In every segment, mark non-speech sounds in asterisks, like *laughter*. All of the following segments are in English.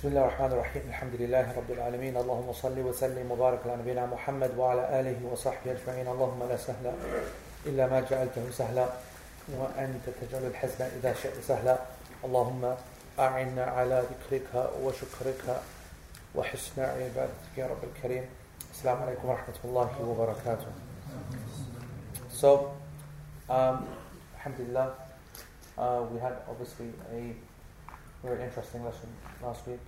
بسم الله الرحمن الرحيم. الحمد لله رب العالمين. اللهم صل وسلم وبارك على نبينا محمد وعلى آله وصحبه أجمعين. اللهم لا سهل إلا ما جعلته سهلا. وأنت تجعل الحزن إذا شئت سهلا. اللهم أعنا على ذكرك وشكرك وحسن عبادتك يا رب الكريم. السلام عليكم ورحمة الله وبركاته. So, um, Alhamdulillah, uh, we had obviously a very interesting lesson last week.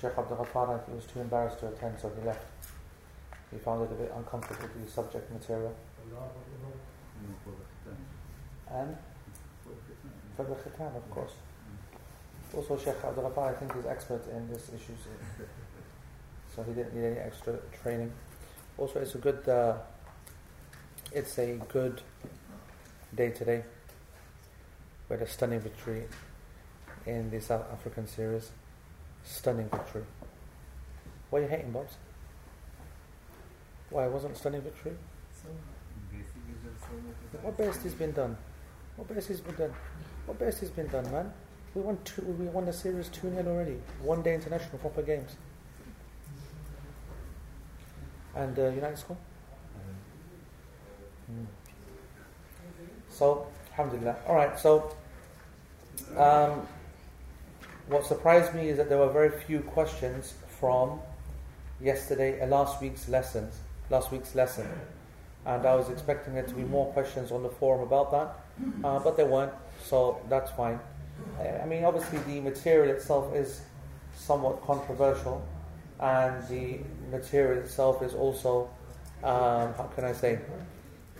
Sheikh Abdul Ghaffar, he was too embarrassed to attend, so he left. He found it a bit uncomfortable, the subject material. And for the khitan, of course. Also, Sheikh Abdul Ghaffar, I think, is expert in these issues, so he didn't need any extra training. Also, it's a good, uh, it's a good day today. We had a stunning victory in the South African series. Stunning victory. Why are you hating, Bobs? Why wasn't stunning victory? What best has been done? What best has been done? What best has been done, man? We won two, we won the series 2 0 already. One day international, proper games. And uh, United score? Mm. So, Alhamdulillah. Alright, so um, what surprised me is that there were very few questions from yesterday, uh, last week's lessons, last week's lesson, and I was expecting there to be more questions on the forum about that, uh, but there weren't, so that's fine. Uh, I mean, obviously the material itself is somewhat controversial, and the material itself is also, um, how can I say,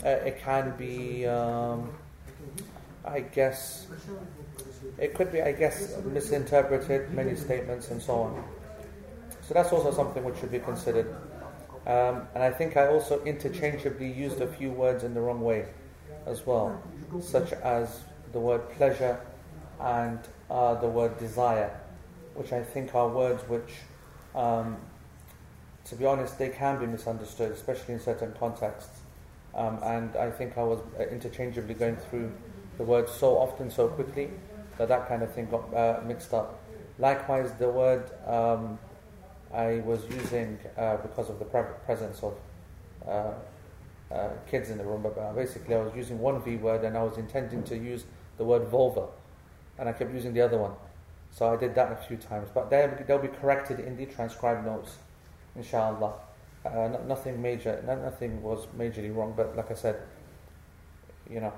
uh, it can be, um, I guess, it could be, I guess, misinterpreted, many statements and so on. So that's also something which should be considered. Um, and I think I also interchangeably used a few words in the wrong way as well, such as the word pleasure and uh, the word desire, which I think are words which, um, to be honest, they can be misunderstood, especially in certain contexts. Um, and I think I was uh, interchangeably going through the words so often, so quickly, that that kind of thing got uh, mixed up. Likewise, the word um, I was using uh, because of the pre- presence of uh, uh, kids in the room, but uh, basically I was using one V word and I was intending to use the word vulva, and I kept using the other one. So I did that a few times, but they'll, they'll be corrected in the transcribed notes, inshallah. Uh, nothing major, nothing was majorly wrong, but like I said, you know,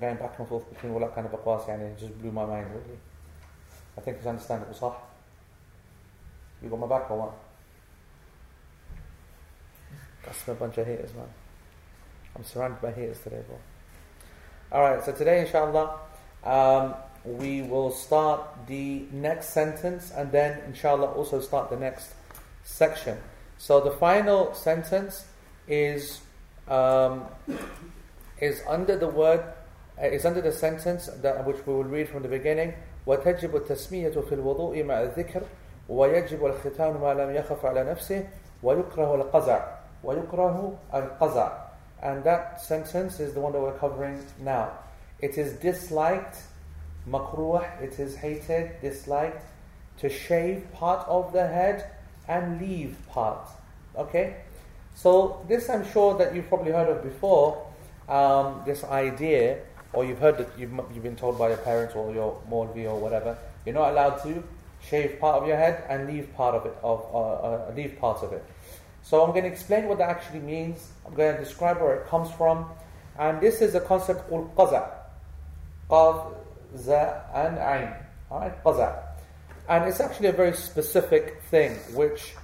going back and forth between all that kind of aqwas, and it just blew my mind really. I think it's understandable? You got my back or what? Got a bunch of haters, man. I'm surrounded by haters today, bro. Alright, so today, inshallah, um, we will start the next sentence and then, inshallah, also start the next section. So the final sentence is um, is under the word is under the sentence that which we will read from the beginning. وتجب التسمية في الوضوء مع الذكر ويجب الختان ما لم يخف على نفسه ويكره القزع ويكره القزع and that sentence is the one that we're covering now. It is disliked, makruh, it is hated, disliked, to shave part of the head and leave part. Okay? So, this I'm sure that you've probably heard of before, um, this idea, or you've heard that you've, you've been told by your parents or your Maulvi or whatever, you're not allowed to shave part of your head and leave part of it, of, uh, uh, leave parts of it. So I'm going to explain what that actually means. I'm going to describe where it comes from. And this is a concept called qaza. Qaf, za, and ayn. Alright, qaza. And it's actually a very specific thing, which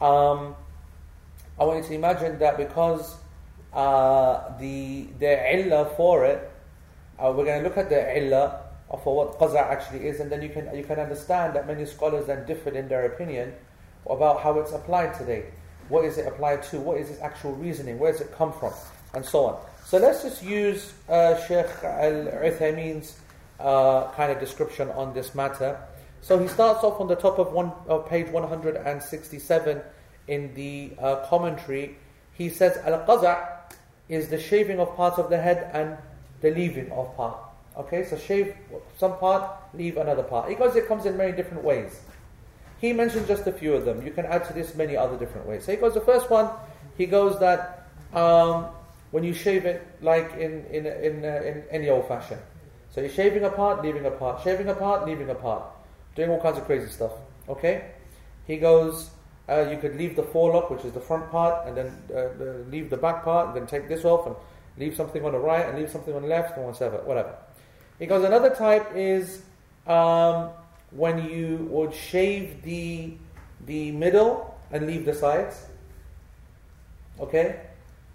um, I want you to imagine that because uh, the the illah for it, uh, we're going to look at the illah for what qaza actually is, and then you can you can understand that many scholars then differed in their opinion about how it's applied today. What is it applied to? What is its actual reasoning? Where does it come from? And so on. So let's just use uh, Sheikh Al Uthaymeen's uh, kind of description on this matter. So he starts off on the top of one of page 167 in the uh, commentary. He says Al Qaza is the shaving of parts of the head and the leaving of part. Okay, so shave some part, leave another part. Because it comes in many different ways. He mentions just a few of them. You can add to this many other different ways. So he goes, the first one, he goes that um, when you shave it like in, in, in, uh, in any old fashion. So you're shaving a part, leaving a part, shaving a part, leaving a part, doing all kinds of crazy stuff. Okay? He goes, uh, you could leave the forelock, which is the front part, and then uh, leave the back part, and then take this off, and leave something on the right, and leave something on the left, and whatever. whatever. Goes, another type is um, when you would shave the, the middle and leave the sides. Okay?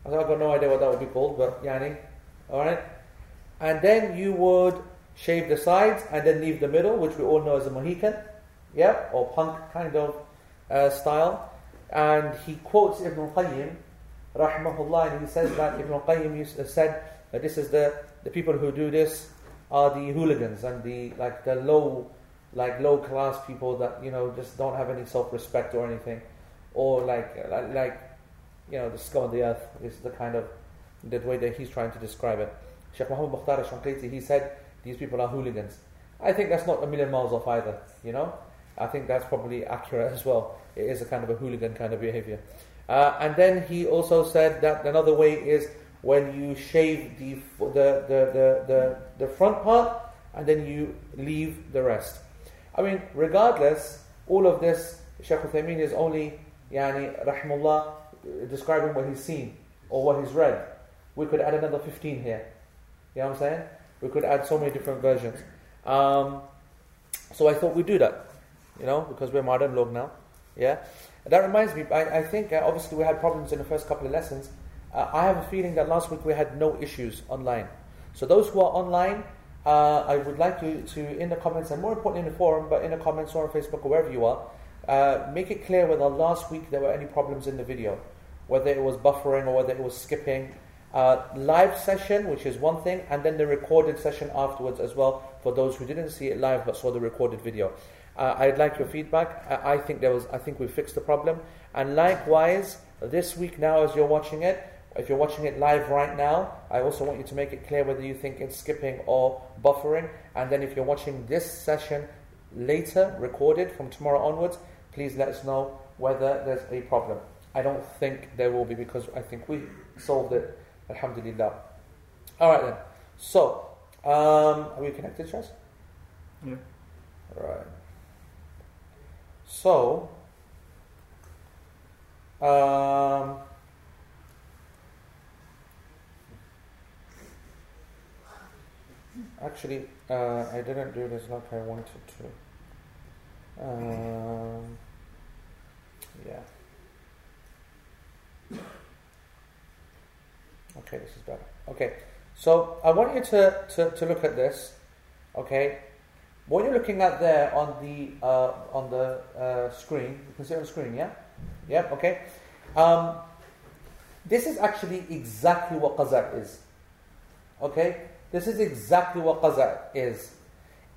I've got no idea what that would be called, but yani. Alright? And then you would shave the sides and then leave the middle, which we all know as a Mohican. Yeah? Or punk kind of uh, style. And he quotes Ibn Qayyim, rahmahullah, he says that Ibn Qayyim uh, said that this is the, the people who do this are the hooligans and the like the low like low class people that you know just don't have any self respect or anything, or like like you know the scum of the earth is the kind of the way that he's trying to describe it. Sheikh Muhammad Mukhtar Shanqiti, he said these people are hooligans. I think that's not a million miles off either. You know, I think that's probably accurate *laughs* as well. It is a kind of a hooligan kind of behavior. Uh, and then he also said that another way is when you shave the, the, the, the, the, front part and then you leave the rest. I mean, regardless, all of this, Shaykh Uthaymeen is only, yani, rahmullah, describing what he's seen or what he's read. We could add another 15 here. You know what I'm saying? We could add so many different versions. Um, so I thought we'd do that, you know, because we're modern log now. Yeah? That reminds me, I, I think uh, obviously we had problems in the first couple of lessons. Uh, I have a feeling that last week we had no issues online. So those who are online, uh, I would like you to, in the comments, and more importantly in the forum, but in the comments or on Facebook or wherever you are, uh, make it clear whether last week there were any problems in the video, whether it was buffering or whether it was skipping. Uh, live session, which is one thing, and then the recorded session afterwards as well for those who didn't see it live but saw the recorded video. Uh, I'd like your feedback. I, I think there was, I think we fixed the problem, and likewise this week now as you're watching it, if you're watching it live right now, I also want you to make it clear whether you think it's skipping or buffering. And then if you're watching this session later, recorded from tomorrow onwards, please let us know whether there's a problem. I don't think there will be because I think we solved it. Alhamdulillah. Alright then. So, um, are we connected, Chas? Yeah. Right. So, um, Actually, uh, I didn't do this like I wanted to. Um, yeah. Okay, this is better. Okay, so I want you to, to, to look at this. Okay, what you're looking at there on the uh, on the uh, screen, you can see on the screen, yeah, yeah. Okay, um, this is actually exactly what qaza is. Okay, this is exactly what qaza is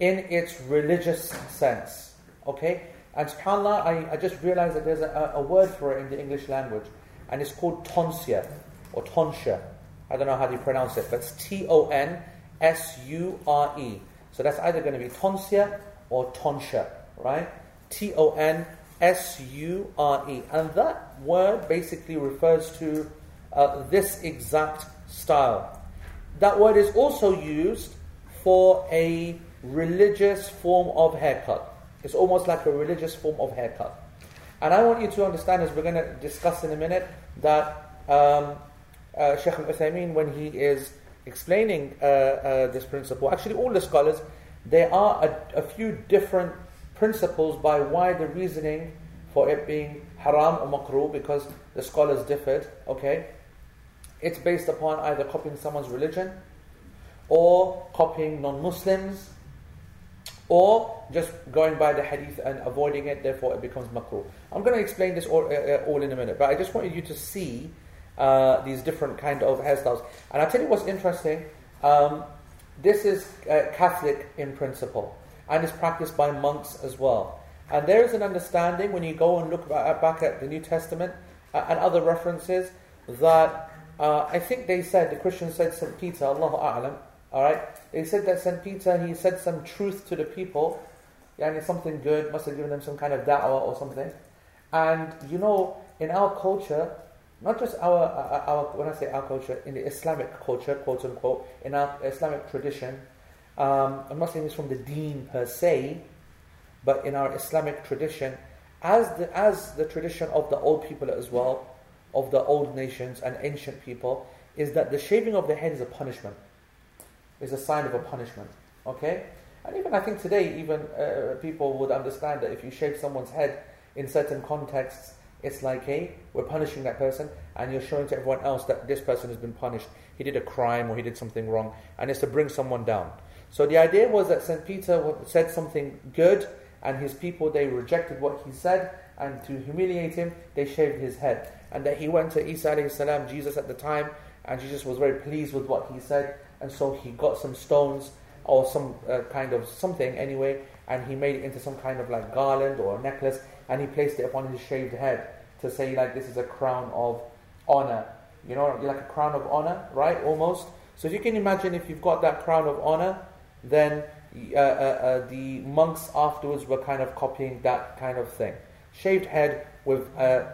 in its religious sense. Okay? And subhanAllah, I, I just realized that there's a, a, word for it in the English language, and it's called tonsure or tonsure. I don't know how you pronounce it, but it's T O N S U R E. So that's either going to be tonsure or tonsure, right? T O N S U R E. And that word basically refers to uh, this exact style that word is also used for a religious form of haircut. It's almost like a religious form of haircut. And I want you to understand, as we're going to discuss in a minute, that um, uh, Sheikh al Uthaymeen, when he is explaining uh, uh, this principle, actually, all the scholars, there are a, a, few different principles by why the reasoning for it being haram or makruh, because the scholars differed, okay? it's based upon either copying someone's religion or copying non Muslims or just going by the hadith and avoiding it, therefore it becomes makruh. I'm going to explain this all, uh, uh, all in a minute, but I just wanted you to see uh, these different kind of hairstyles. And I'll tell you what's interesting. Um, this is uh, Catholic in principle, and is practiced by monks as well. And there is an understanding when you go and look back at the New Testament uh, and other references that uh, I think they said, the Christians said St. Peter, Allahu A'lam, alright? They said that St. Peter, he said some truth to the people yani something good, must have given them some kind of da'wah or something. And you know, in our culture, not just our, our, our, when I say our culture, in the Islamic culture, quote unquote, in our Islamic tradition, um, I'm not saying this from the deen per se, but in our Islamic tradition, as the, as the tradition of the old people as well, of the old nations and ancient people, is that the shaving of the head is a punishment, is a sign of a punishment. Okay? And even I think today, even uh, people would understand that if you shave someone's head in certain contexts, it's like, hey, we're punishing that person, and you're showing to everyone else that this person has been punished. He did a crime or he did something wrong, and it's to bring someone down. So the idea was that St. Peter said something good, and his people, they rejected what he said, and to humiliate him, they shaved his head. And that he went to Isa salam, Jesus at the time, and Jesus was very pleased with what he said, and so he got some stones or some uh, kind of something anyway, and he made it into some kind of like garland or necklace, and he placed it upon his shaved head to say like this is a crown of honor. You know, like a crown of honor, right? Almost. So you can imagine if you've got that crown of honor, then uh, uh, uh, the monks afterwards were kind of copying that kind of thing. Shaved head with, uh,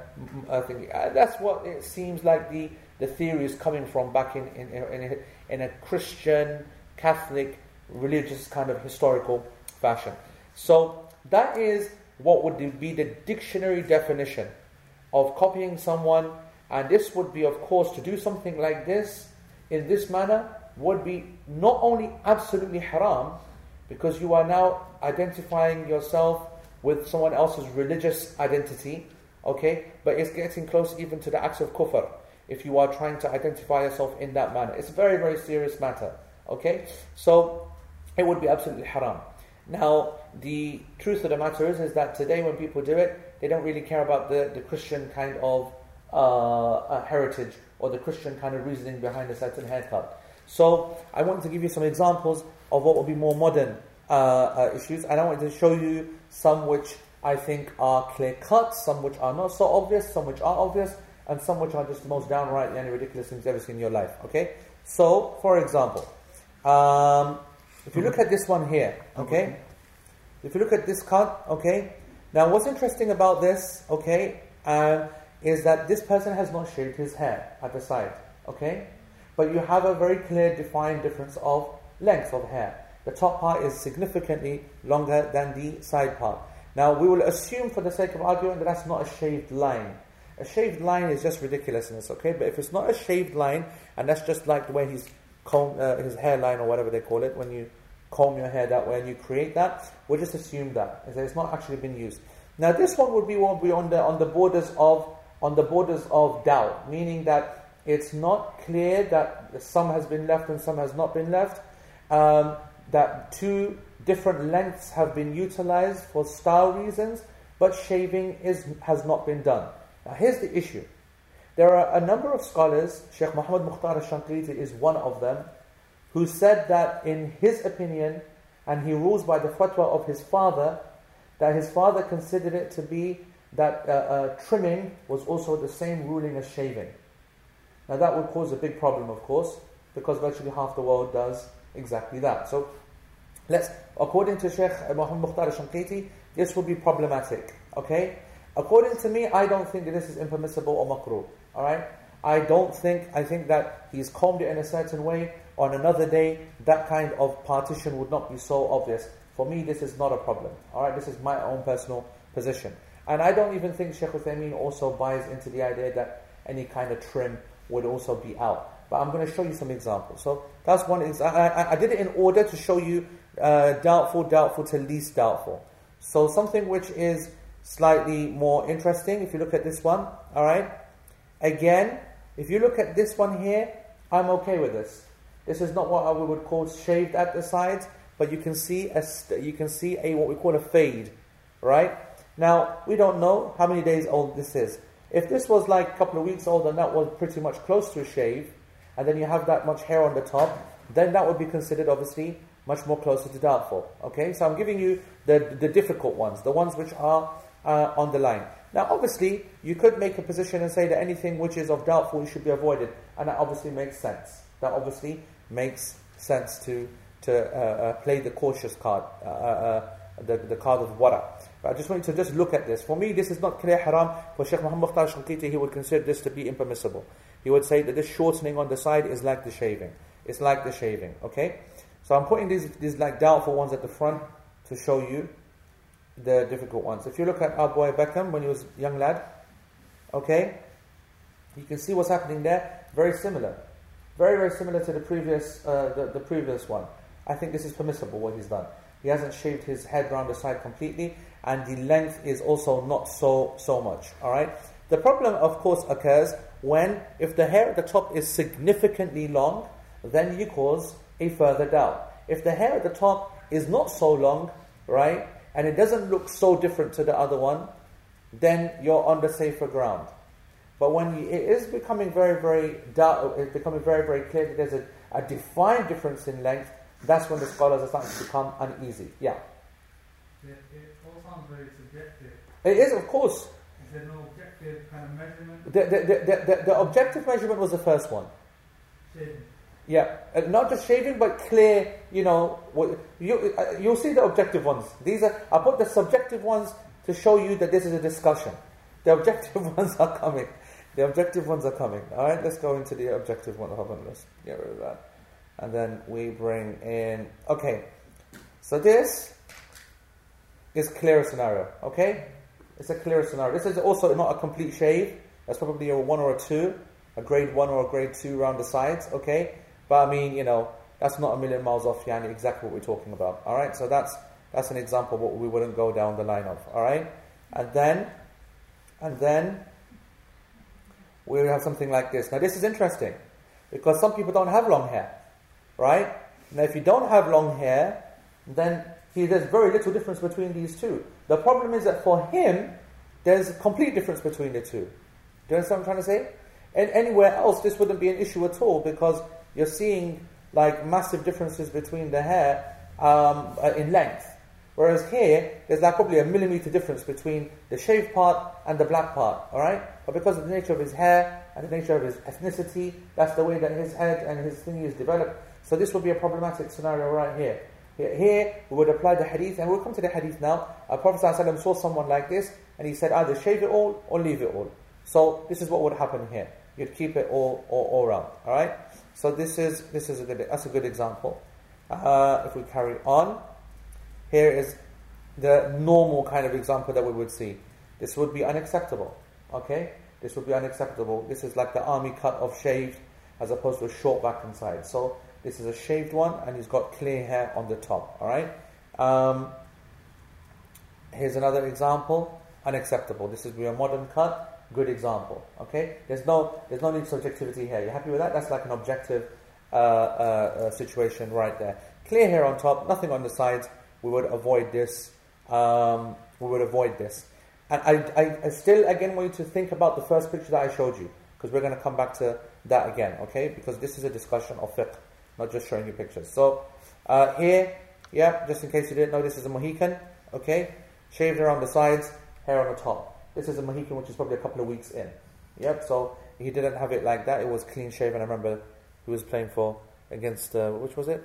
I think uh, that's what it seems like the, the theory is coming from back in, in, in, a, in a Christian, Catholic, religious kind of historical fashion. So that is what would be the dictionary definition of copying someone, and this would be, of course, to do something like this in this manner would be not only absolutely haram, because you are now identifying yourself with someone else's religious identity, okay, but it's getting close even to the acts of kufr if you are trying to identify yourself in that manner. It's a very, very serious matter, okay? So it would be absolutely haram. Now, the truth of the matter is, is that today when people do it, they don't really care about the, the Christian kind of uh, heritage or the Christian kind of reasoning behind a certain haircut. So, I wanted to give you some examples of what would be more modern uh, uh issues, and I wanted to show you some which I think are clear cut, some which are not so obvious, some which are obvious, and some which are just the most downright and ridiculous things you've ever seen in your life. Okay? So, for example, um, if you look at this one here, okay? If you look at this cut, okay? Now, what's interesting about this, okay, uh, is that this person has not shaved his hair at the side, okay? But you have a very clear, defined difference of length of hair. The top part is significantly longer than the side part. Now, we will assume for the sake of argument that that's not a shaved line. A shaved line is just ridiculousness, okay? But if it's not a shaved line, and that's just like the way he's comb, uh, his hairline or whatever they call it, when you comb your hair that way and you create that, we'll just assume that. It's not actually been used. Now this one would be, on the on the borders of on the borders of doubt, meaning that it's not clear that some has been left and some has not been left. Um, that two different lengths have been utilized for style reasons, but shaving is has not been done. Now here's the issue. There are a number of scholars, Sheikh Muhammad Mukhtar al-Shanqiti is one of them, who said that in his opinion, and he rules by the fatwa of his father, that his father considered it to be that uh, uh, trimming was also the same ruling as shaving. Now that would cause a big problem, of course, because virtually half the world does exactly that. So let's, according to Sheikh Muhammad Mukhtar al-Shanqiti, this would be problematic. Okay? According to me, I don't think that this is impermissible or makruh. Alright? I don't think, I think that he's combed it in a certain way. On another day, that kind of partition would not be so obvious. For me, this is not a problem. Alright, this is my own personal position. And I don't even think Sheikh Uthaymeen also buys into the idea that any kind of trim would also be out. But I'm going to show you some examples. So that's one. I, I, I did it in order to show you uh, doubtful, doubtful to least doubtful. So something which is slightly more interesting. If you look at this one, all right. Again, if you look at this one here, I'm okay with this. This is not what we would call shaved at the sides, but you can see a you can see a what we call a fade, right? Now we don't know how many days old this is. If this was like a couple of weeks old and that was pretty much close to a shave, and then you have that much hair on the top, then that would be considered obviously much more closer to doubtful. Okay, so I'm giving you the the difficult ones, the ones which are uh, on the line. Now, obviously, you could make a position and say that anything which is of doubtful should be avoided, and that obviously makes sense. That obviously makes sense to to uh, uh, play the cautious card, uh, uh, the, the card of wara. But I just want you to just look at this. For me, this is not clear haram. For Sheikh Muhammad Mukhtar Shanqiti, he would consider this to be impermissible. He would say that this shortening on the side is like the shaving. It's like the shaving, okay? So I'm putting these, these like doubtful ones at the front to show you the difficult ones. If you look at our boy Beckham when he was young lad, okay, you can see what's happening there. Very similar, very very similar to the previous uh, the, the previous one. I think this is permissible what he's done. He hasn't shaved his head round the side completely, and the length is also not so so much. All right. The problem, of course, occurs when if the hair at the top is significantly long, then you cause a further doubt. If the hair at the top is not so long, right, and it doesn't look so different to the other one, then you're on the safer ground. But when you, it is becoming very, very doubt, it's becoming very, very clear that there's a, a defined difference in length, that's when the scholars are starting to become uneasy. Yeah. It, it all sounds very subjective. It is, of course. Is there no objective kind of measurement? The, the, the, the, the objective measurement was the first one. Shaving. Yeah, uh, not just shaving, but clear. You know, what, you uh, you'll see the objective ones. These are I put the subjective ones to show you that this is a discussion. The objective *laughs* ones are coming. The objective ones are coming. All right, let's go into the objective one. Hold on, let's get rid of that, and then we bring in. Okay, so this is clear scenario. Okay, it's a clear scenario. This is also not a complete shave. That's probably a one or a two, a grade one or a grade two around the sides. Okay, but I mean, you know, that's not a million miles off yani exactly what we're talking about. Alright, so that's that's an example of what we wouldn't go down the line of. Alright? And then and then we have something like this. Now this is interesting because some people don't have long hair. Right? Now if you don't have long hair, then see there's very little difference between these two. The problem is that for him, there's a complete difference between the two. Do you understand what I'm trying to say? And anywhere else, this wouldn't be an issue at all because you're seeing like massive differences between the hair um, uh, in length. Whereas here, there's like probably a millimeter difference between the shaved part and the black part, alright? But because of the nature of his hair and the nature of his ethnicity, that's the way that his head and his thing is developed. So this would be a problematic scenario right here. Here, we would apply the hadith, and we'll come to the hadith now. Our Prophet ﷺ saw someone like this, and he said either shave it all or leave it all. So this is what would happen here. You'd keep it all, all, all around, alright? So this is this is a good that's a good example. Uh, if we carry on, here is the normal kind of example that we would see. This would be unacceptable. Okay, this would be unacceptable. This is like the army cut of shaved, as opposed to a short back and side. So this is a shaved one, and he's got clear hair on the top. All right. Um, here's another example. Unacceptable. This is a modern cut good example. Okay, there's no there's no need subjectivity here. You happy with that? That's like an objective uh, uh, uh, situation right there. Clear hair on top, nothing on the sides. We would avoid this. Um, we would avoid this. And I, I, I, still again want you to think about the first picture that I showed you because we're going to come back to that again. Okay, because this is a discussion of fiqh, not just showing you pictures. So uh, here, yeah, just in case you didn't know, this is a Mohican. Okay, shaved around the sides, hair on the top. This is a Mohican which is probably a couple of weeks in. Yep, so he didn't have it like that. It was clean shaven. I remember he was playing for against uh, which was it?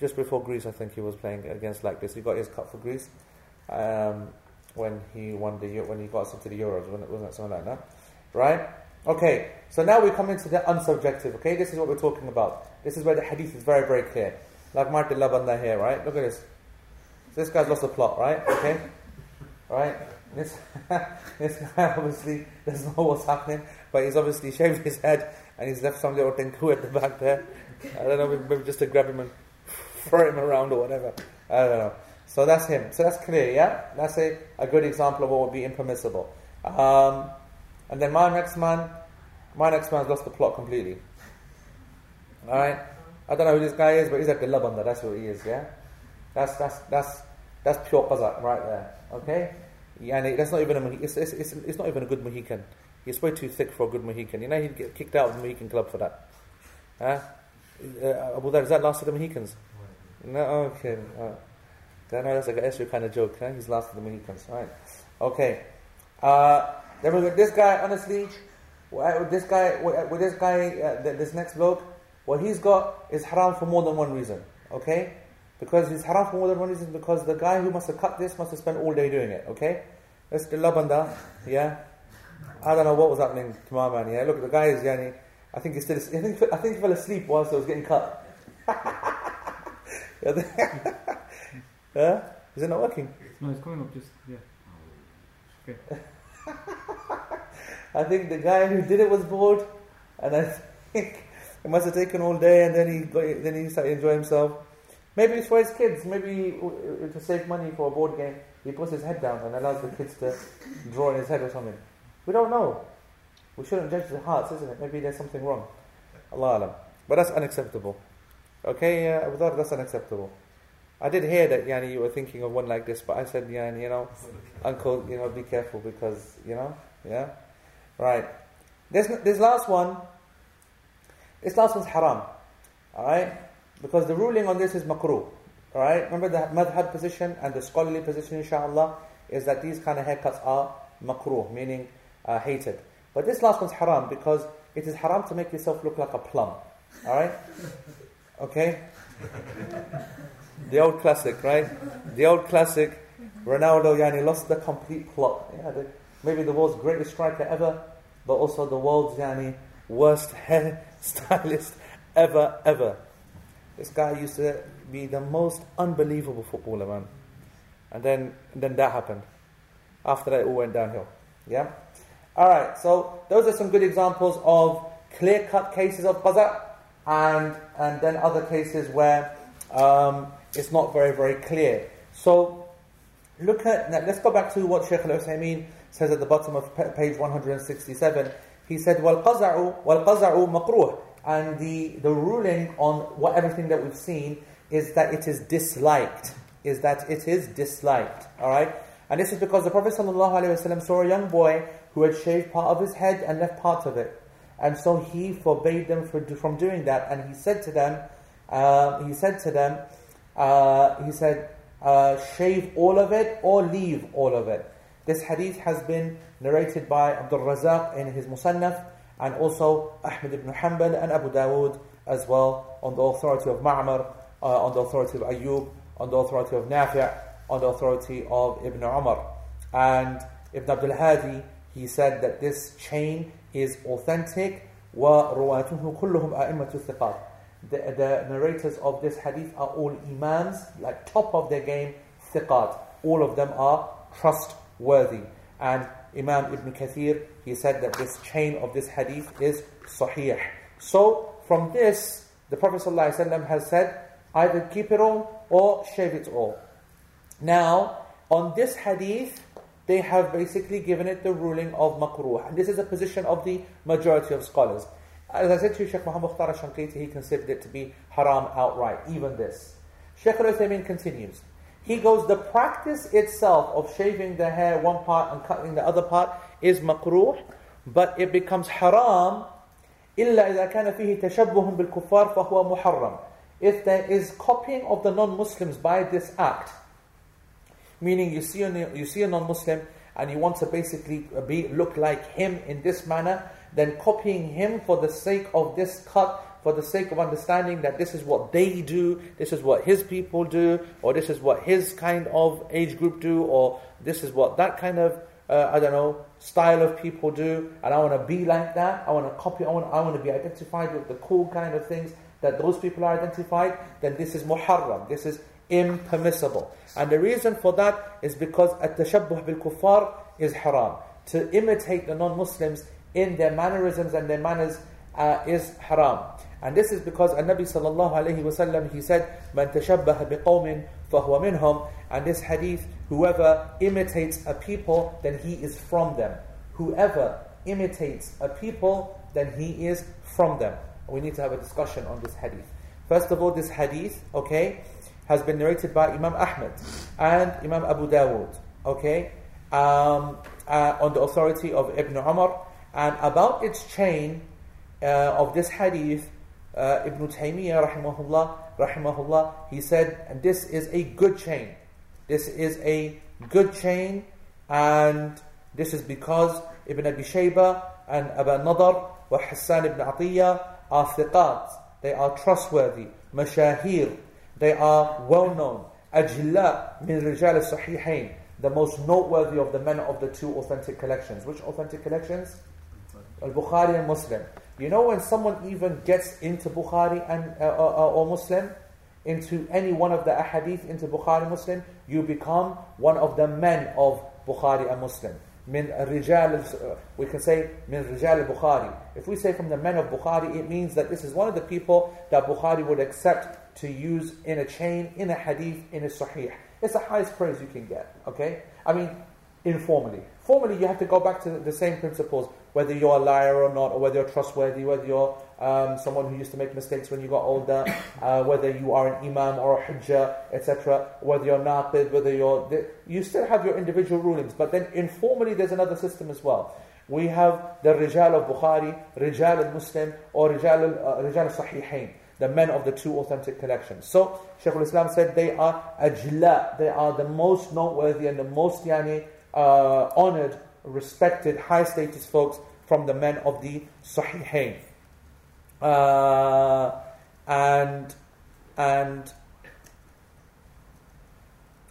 Just before Greece, I think he was playing against like this. He got his cut for Greece um, when he won the when he got us into the Euros. Wasn't it something like that? Right? Okay. So now we come into the unsubjective. Okay, this is what we're talking about. This is where the hadith is very very clear. Like Martin Labanda here, right? Look at this. This guy's lost the plot, right? Okay. Right. This, *laughs* this guy obviously doesn't know what's happening, but he's obviously shaved his head and he's left some little tinku *laughs* at the back there. I don't know, maybe just to grab him and *laughs* throw him around or whatever. I don't know. So that's him. So that's clear, yeah? That's a, a good example of what would be impermissible. Um, and then my next man, my next man's lost the plot completely. Alright? I don't know who this guy is, but he's at the Labanda, that's who he is, yeah? That's, that's, that's, that's pure Qazak right there. Okay? Yani that's not even a it's, it's, it's, it's not even a good Mohican. He's way too thick for a good Mohican. You know he'd get kicked out of the Mohican club for that. Huh? Uh, Abu Dhar, is that last of the Mohicans? No, okay. Uh, then that's like an extra kind of joke. Huh? He's last of the Mohicans. Right. Okay. Uh, then we this guy. Honestly, this guy, with this guy, uh, this next bloke, what he's got is haram for more than one reason. Okay. Because he's haram for more than one reason, because the guy who must have cut this must have spent all day doing it, okay? Let's do labanda, yeah? I don't know what was happening to my man, yeah? Look, the guy is, yani, I think he's still, I think, I think he fell asleep whilst he was getting cut. *laughs* *laughs* *laughs* yeah? Is it not working? No, it's coming up just, yeah. Okay. *laughs* I think the guy who did it was bored, and I think it must have taken all day, and then he got, then he started enjoying himself. Maybe it's for his kids. Maybe to save money for a board game, he puts his head down and allows the kids to draw in his head or something. We don't know. We shouldn't judge the hearts, isn't it? Maybe there's something wrong. Allah Alam. But that's unacceptable. Okay, uh, that's unacceptable. I did hear that, Yani, you were thinking of one like this, but I said, Yani, you know, Uncle, you know, be careful because, you know, yeah? Right. This, this last one, this last one's haram. Alright? Because the ruling on this is makruh. Alright? Remember the madhab position and the scholarly position, inshallah, is that these kind of haircuts are makruh, meaning uh, hated. But this last one's haram because it is haram to make yourself look like a plum. Alright? Okay? The old classic, right? The old classic. Ronaldo Yani lost the complete plot. Yeah, the, maybe the world's greatest striker ever, but also the world's Yani worst *laughs* hairstylist ever, ever. This guy used to be the most unbelievable footballer, man. And then, and then that happened. After that, it all went downhill. Yeah? Alright, so those are some good examples of clear cut cases of qaza, and, and then other cases where um, it's not very, very clear. So look at now, let's go back to what Sheikh Al Uthaymeen says at the bottom of page 167. He said, "Wal-qazaru, wal-qazaru and the the ruling on what everything that we've seen is that it is disliked. Is that it is disliked? All right, and this is because the Prophet ﷺ saw a young boy who had shaved part of his head and left part of it, and so he forbade them for, from doing that, and he said to them, uh, he said to them. uh, he said, uh, shave all of it or leave all of it. This hadith has been narrated by Abdul Razak in his Musannaf and also Ahmad ibn Hanbal and Abu Dawood as well on the authority of Ma'mar, uh, on the authority of Ayyub, on the authority of Nafi', on the authority of Ibn Umar. And Ibn Abdul Hadi, he said that this chain is authentic. وَرُوَاتُهُ كُلُّهُمْ أَئِمَّةُ الثِّقَاتِ the, the narrators of this hadith are all imams, like top of their game, thiqat. All of them are trustworthy. And Imam Ibn Kathir, he said that this chain of this hadith is sahih. So, from this, the Prophet ﷺ has said, either keep it all or shave it all. Now, on this hadith, they have basically given it the ruling of makruh. And this is a position of the majority of scholars. As I said to you, Sheikh Muhammad Mukhtar Shanqiti, he considered it to be haram outright, even this. Sheikh al Uthaymeen continues. He goes, the practice itself of shaving the hair one part and cutting the other part is makruh, but it becomes haram Illa إذا كان فيه تشبه بالكفار فهو محرم. If there is copying of the non-Muslims by this act, meaning you see a, you see a non-Muslim and you want to basically be look like him in this manner, then copying him for the sake of this cut for the sake of understanding that this is what they do, this is what his people do, or this is what his kind of age group do, or this is what that kind of, uh, I don't know, style of people do, and I want to be like that, I want to copy, I want, I want to be identified with the cool kind of things that those people are identified, then this is muharram, this is impermissible. And the reason for that is because at-tashabbuh bil-kuffar is haram. To imitate the non-Muslims in their mannerisms and their manners uh, is haram. And this is because Nabi sallallahu alayhi wasallam he said, "Man tashabbaha biqawmin fahuwa minhum." And this hadith, whoever imitates a people, then he is from them. Whoever imitates a people, then he is from them. We need to have a discussion on this hadith. First of all, this hadith, okay, has been narrated by Imam Ahmed and Imam Abu Dawood, okay, um, uh, on the authority of Ibn Umar and about its chain uh, of this hadith, uh, Ibn Taymiyyah rahimahullah, rahimahullah, he said, and this is a good chain. This is a good chain, and this is because Ibn Abi Shaybah and Abu Nadar wa Hassan ibn Atiyah are thiqat. They are trustworthy, mashahir. They are well known. Ajla min rijal sahihain, the most noteworthy of the men of the two authentic collections. Which authentic collections? Al-Bukhari and Muslim. You know when someone even gets into Bukhari and uh, uh, or Muslim, into any one of the ahadith into Bukhari Muslim, you become one of the men of Bukhari and Muslim. Min rijal, uh, we can say min rijal Bukhari. If we say from the men of Bukhari, it means that this is one of the people that Bukhari would accept to use in a chain, in a hadith, in a sahih. It's the highest praise you can get. Okay, I mean informally. Formally, you have to go back to the same principles, whether you're a liar or not, or whether you're trustworthy, whether you're um, someone who used to make mistakes when you got older, *coughs* uh, whether you are an imam or a hujjah, etc., whether you're naqid, whether you're... You still have your individual rulings, but then informally there's another system as well. We have the Rijal of Bukhari, Rijal al-Muslim, or Rijal, uh, Rijal al-Sahihain, the men of the two authentic collections. So, Shaykh al-Islam said they are ajla, they are the most noteworthy and the most yani, uh, honored, respected, high status folks from the men of the Sahihain. Uh, and and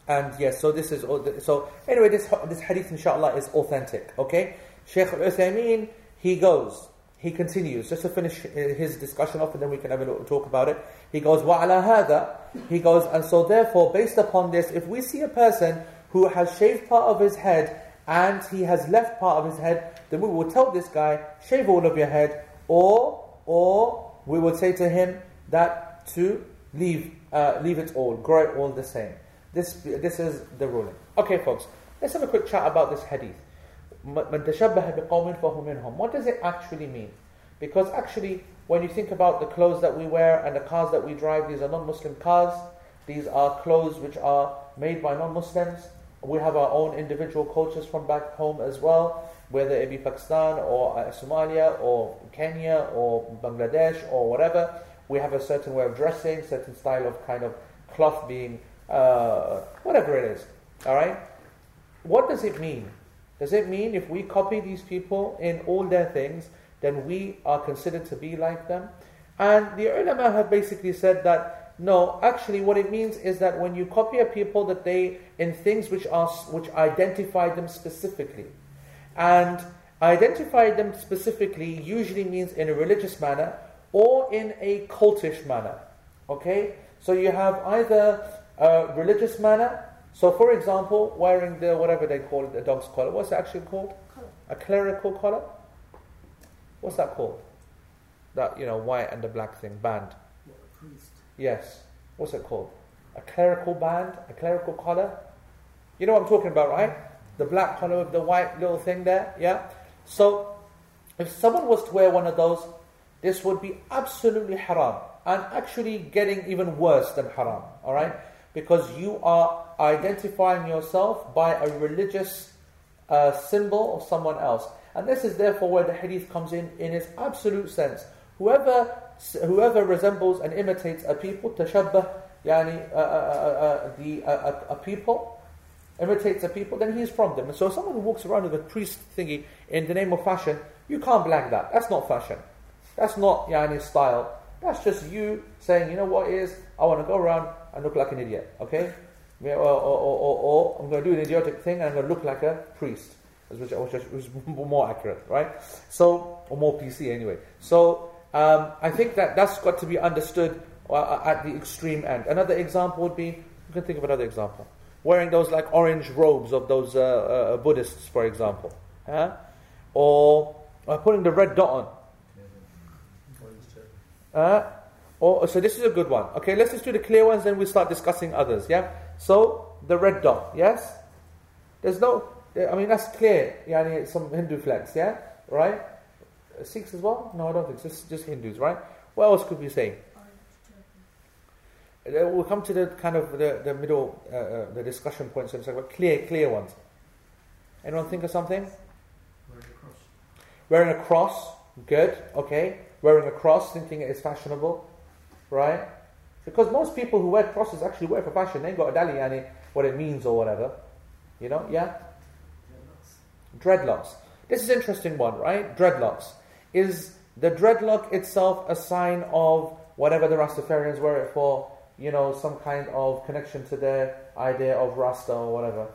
and yes, so this is so anyway. This this hadith, inshallah, is authentic. Okay, Sheikh Al Uthaymeen he goes, he continues just to finish his discussion off, and then we can have a little talk about it. He goes, وَعَلَى هَذَا He goes, and so therefore, based upon this, if we see a person who has shaved part of his head and he has left part of his head, then we will tell this guy, shave all of your head, or or we will say to him that to leave, uh, leave it all, grow it all the same. This, this is the ruling. Okay, folks, let's have a quick chat about this hadith. What does it actually mean? Because actually, when you think about the clothes that we wear and the cars that we drive, these are non Muslim cars. These are clothes which are made by non Muslims. We have our own individual cultures from back home as well whether it be Pakistan or uh, Somalia or Kenya or Bangladesh or whatever, we have a certain way of dressing, certain style of kind of cloth being, uh, whatever it is. All right? What does it mean? Does it mean if we copy these people in all their things, then we are considered to be like them? And the ulama have basically said that no, actually, what it means is that when you copy a people, that they in things which are which identify them specifically. And identify them specifically usually means in a religious manner or in a cultish manner. Okay? So you have either a religious manner. So, for example, wearing the whatever they call it, the dog's collar. What's it actually called? Collar. A clerical collar. What's that called? That you know, white and the black thing band. What, a priest? Yes. What's it called? A clerical band, a clerical collar. You know what I'm talking about, right? the black collar with the white little thing there, yeah? So, if someone was to wear one of those, this would be absolutely haram and actually getting even worse than haram, alright? Because you are identifying yourself by a religious uh, symbol of someone else. And this is therefore where the hadith comes in in its absolute sense. Whoever whoever resembles and imitates a people, tashabbah, yani, uh, uh, uh, uh the, uh, a people, imitates a people, then he is from them. And so someone who walks around with a priest thingy in the name of fashion, you can't blag that. That's not fashion. That's not yani style. That's just you saying, you know what is, I want to go around and look like an idiot, okay? Or, or, or, or I'm going to do an idiotic thing and I'm going to look like a priest, which is *laughs* more accurate, right? So, or more PC anyway. So, um, I think that that's got to be understood uh, at the extreme end. Another example would be, you can think of another example wearing those like orange robes of those uh, uh, Buddhists, for example, huh? or uh, putting the red dot on. Uh, or, so this is a good one. Okay, let's just do the clear ones, then we start discussing others. Yeah. So the red dot. Yes. There's no. I mean that's clear. Yeah, some Hindu flags. Yeah. Right. Sikhs as well? No, I don't think. Just just Hindus. Right. What else could we say? Uh, we'll come to the kind of the, the middle, uh, uh, the discussion points and so clear, clear ones. Anyone think of something? Wearing a cross. Wearing a cross, good, okay. Wearing a cross, thinking it is fashionable, right? Because most people who wear crosses actually wear for fashion. They got a dali yani what it means or whatever. You know, yeah? Dreadlocks. Dreadlocks. This is interesting one, right? Dreadlocks. Is the dreadlock itself a sign of whatever the Rastafarians wear it for? you know, some kind of connection to their idea of Rasta or whatever.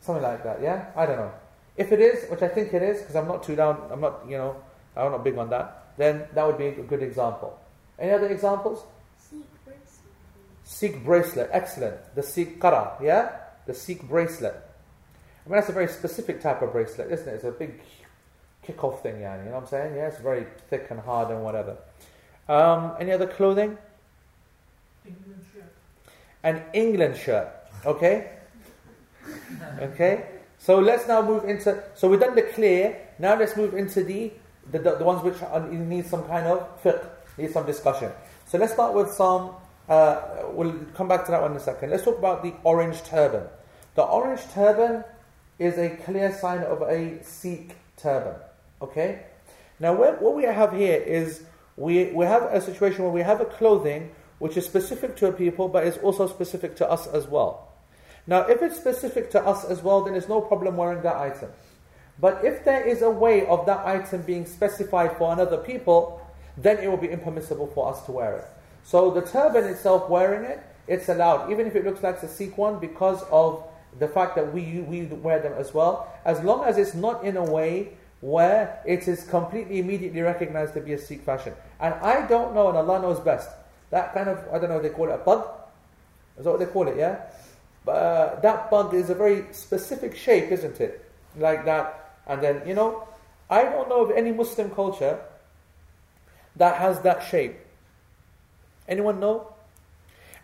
Something like that, yeah? I don't know. If it is, which I think it is, because I'm not too down, I'm not, you know, I'm not big on that, then that would be a good example. Any other examples? Sikh bracelet. Sikh bracelet, excellent. The Sikh kara, yeah? The Sikh bracelet. I mean, that's a very specific type of bracelet, isn't it? It's a big kick-off thing, yeah. You know what I'm saying? Yeah, it's very thick and hard and whatever. Um, any other clothing? England shirt. An England shirt, okay? *laughs* Okay? So let's now move into. So we've done the clear. Now let's move into the the, the, the ones which are, need some kind of fiqh, need some discussion. So let's start with some. Uh, we'll come back to that one in a second. Let's talk about the orange turban. The orange turban is a clear sign of a Sikh turban. Okay. Now what we have here is we we have a situation where we have a clothing which is specific to a people, but is also specific to us as well. Now, if it's specific to us as well, then there's no problem wearing that item. But if there is a way of that item being specified for another people, then it will be impermissible for us to wear it. So the turban itself, wearing it, it's allowed, even if it looks like a Sikh one, because of the fact that we, we wear them as well, as long as it's not in a way where it is completely immediately recognized to be a Sikh fashion. And I don't know, and Allah knows best, that kind of, I don't know, they call it, a bug? Is that what they call it, yeah? But uh, that bug is a very specific shape, isn't it? Like that. And then, you know, I don't know of any Muslim culture that has that shape. Anyone know?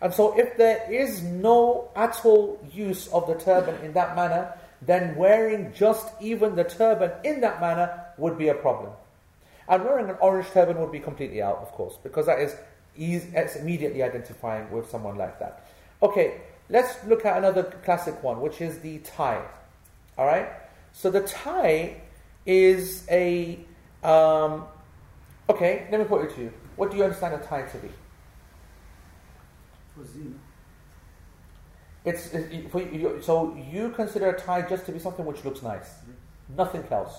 And so, if there is no at all use of the turban in that manner, then wearing just even the turban in that manner would be a problem. And wearing an orange turban would be completely out, of course, because that is easy, it's immediately identifying with someone like that. Okay, let's look at another classic one, which is the tie. All right, so the tie is a um, okay. Let me put it to you. What do you understand a tie to be? It's, it- for you, so you consider a tie just to be something which looks nice, nothing else.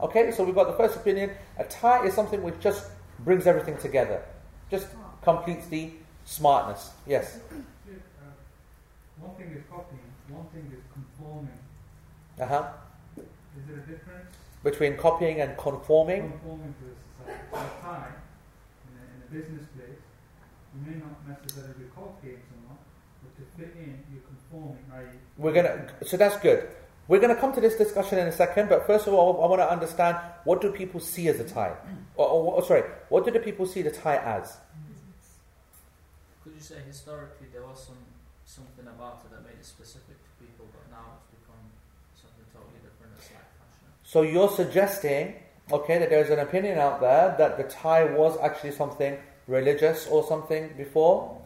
Okay, so we've got the first opinion. A tie is something which just brings everything together, just completes the smartness. Yes. Uh, one thing is copying, one thing is conforming. Uh huh. Is there a difference? Between copying and conforming. Conforming to the society. So a tie, in a, in a business place, you may not necessarily be copying someone, but to fit in, you're conforming, We're gonna. So that's good. We're gonna come to this discussion in a second, but first of all, I want to understand what do people see as a tie? Or, or, or sorry, what do the people see the tie as? Could you say historically there was some something about it that made it specific to people, but now it's become something totally different? It's like fashion. So you're suggesting, okay, that there's an opinion out there that the tie was actually something religious or something before.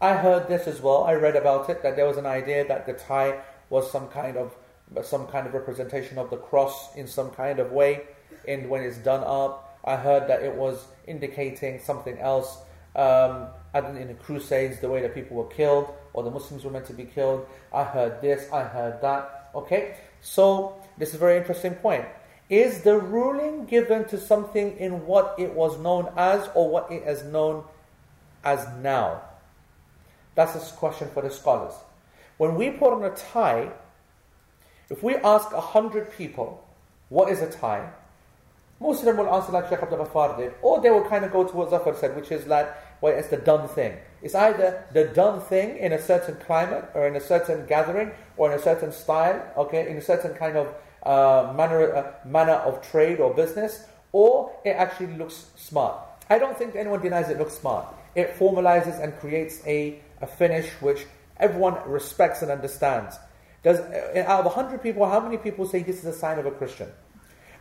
I heard this as well. I read about it that there was an idea that the tie was some kind of some kind of representation of the cross in some kind of way, and when it's done up. I heard that it was indicating something else. Um, in the Crusades, the way that people were killed or the Muslims were meant to be killed. I heard this. I heard that. Okay, so this is a very interesting point. Is the ruling given to something in what it was known as or what it is known as now? That's a question for the scholars. When we put on a tie, if we ask a hundred people, what is a tie? Most of them will answer like Sheikh Abdul Ghaffar did, or they will kind of go to what Zafar said, which is like, well, it's the done thing. It's either the done thing in a certain climate, or in a certain gathering, or in a certain style, okay, in a certain kind of uh, manner, uh, manner of trade or business, or it actually looks smart. I don't think anyone denies it looks smart. It formalizes and creates a, a finish which everyone respects and understands. Does out of 100 people, how many people say this is a sign of a Christian?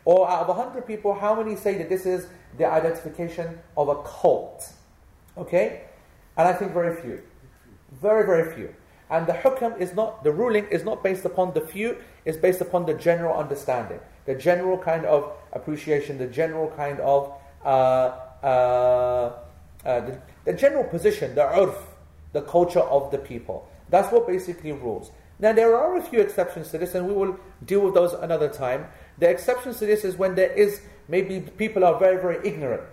Or out of 100 people, how many say that this is the identification of a cult? Okay? And I think very few. Very, very few. And the hukam is not, the ruling is not based upon the few, it's based upon the general understanding, the general kind of appreciation, the general kind of, uh, uh, uh, the, the general position, the urf, the culture of the people. That's what basically rules. Now, there are a few exceptions to this, and we will deal with those another time. The exceptions to this is when there is maybe people are very, very ignorant,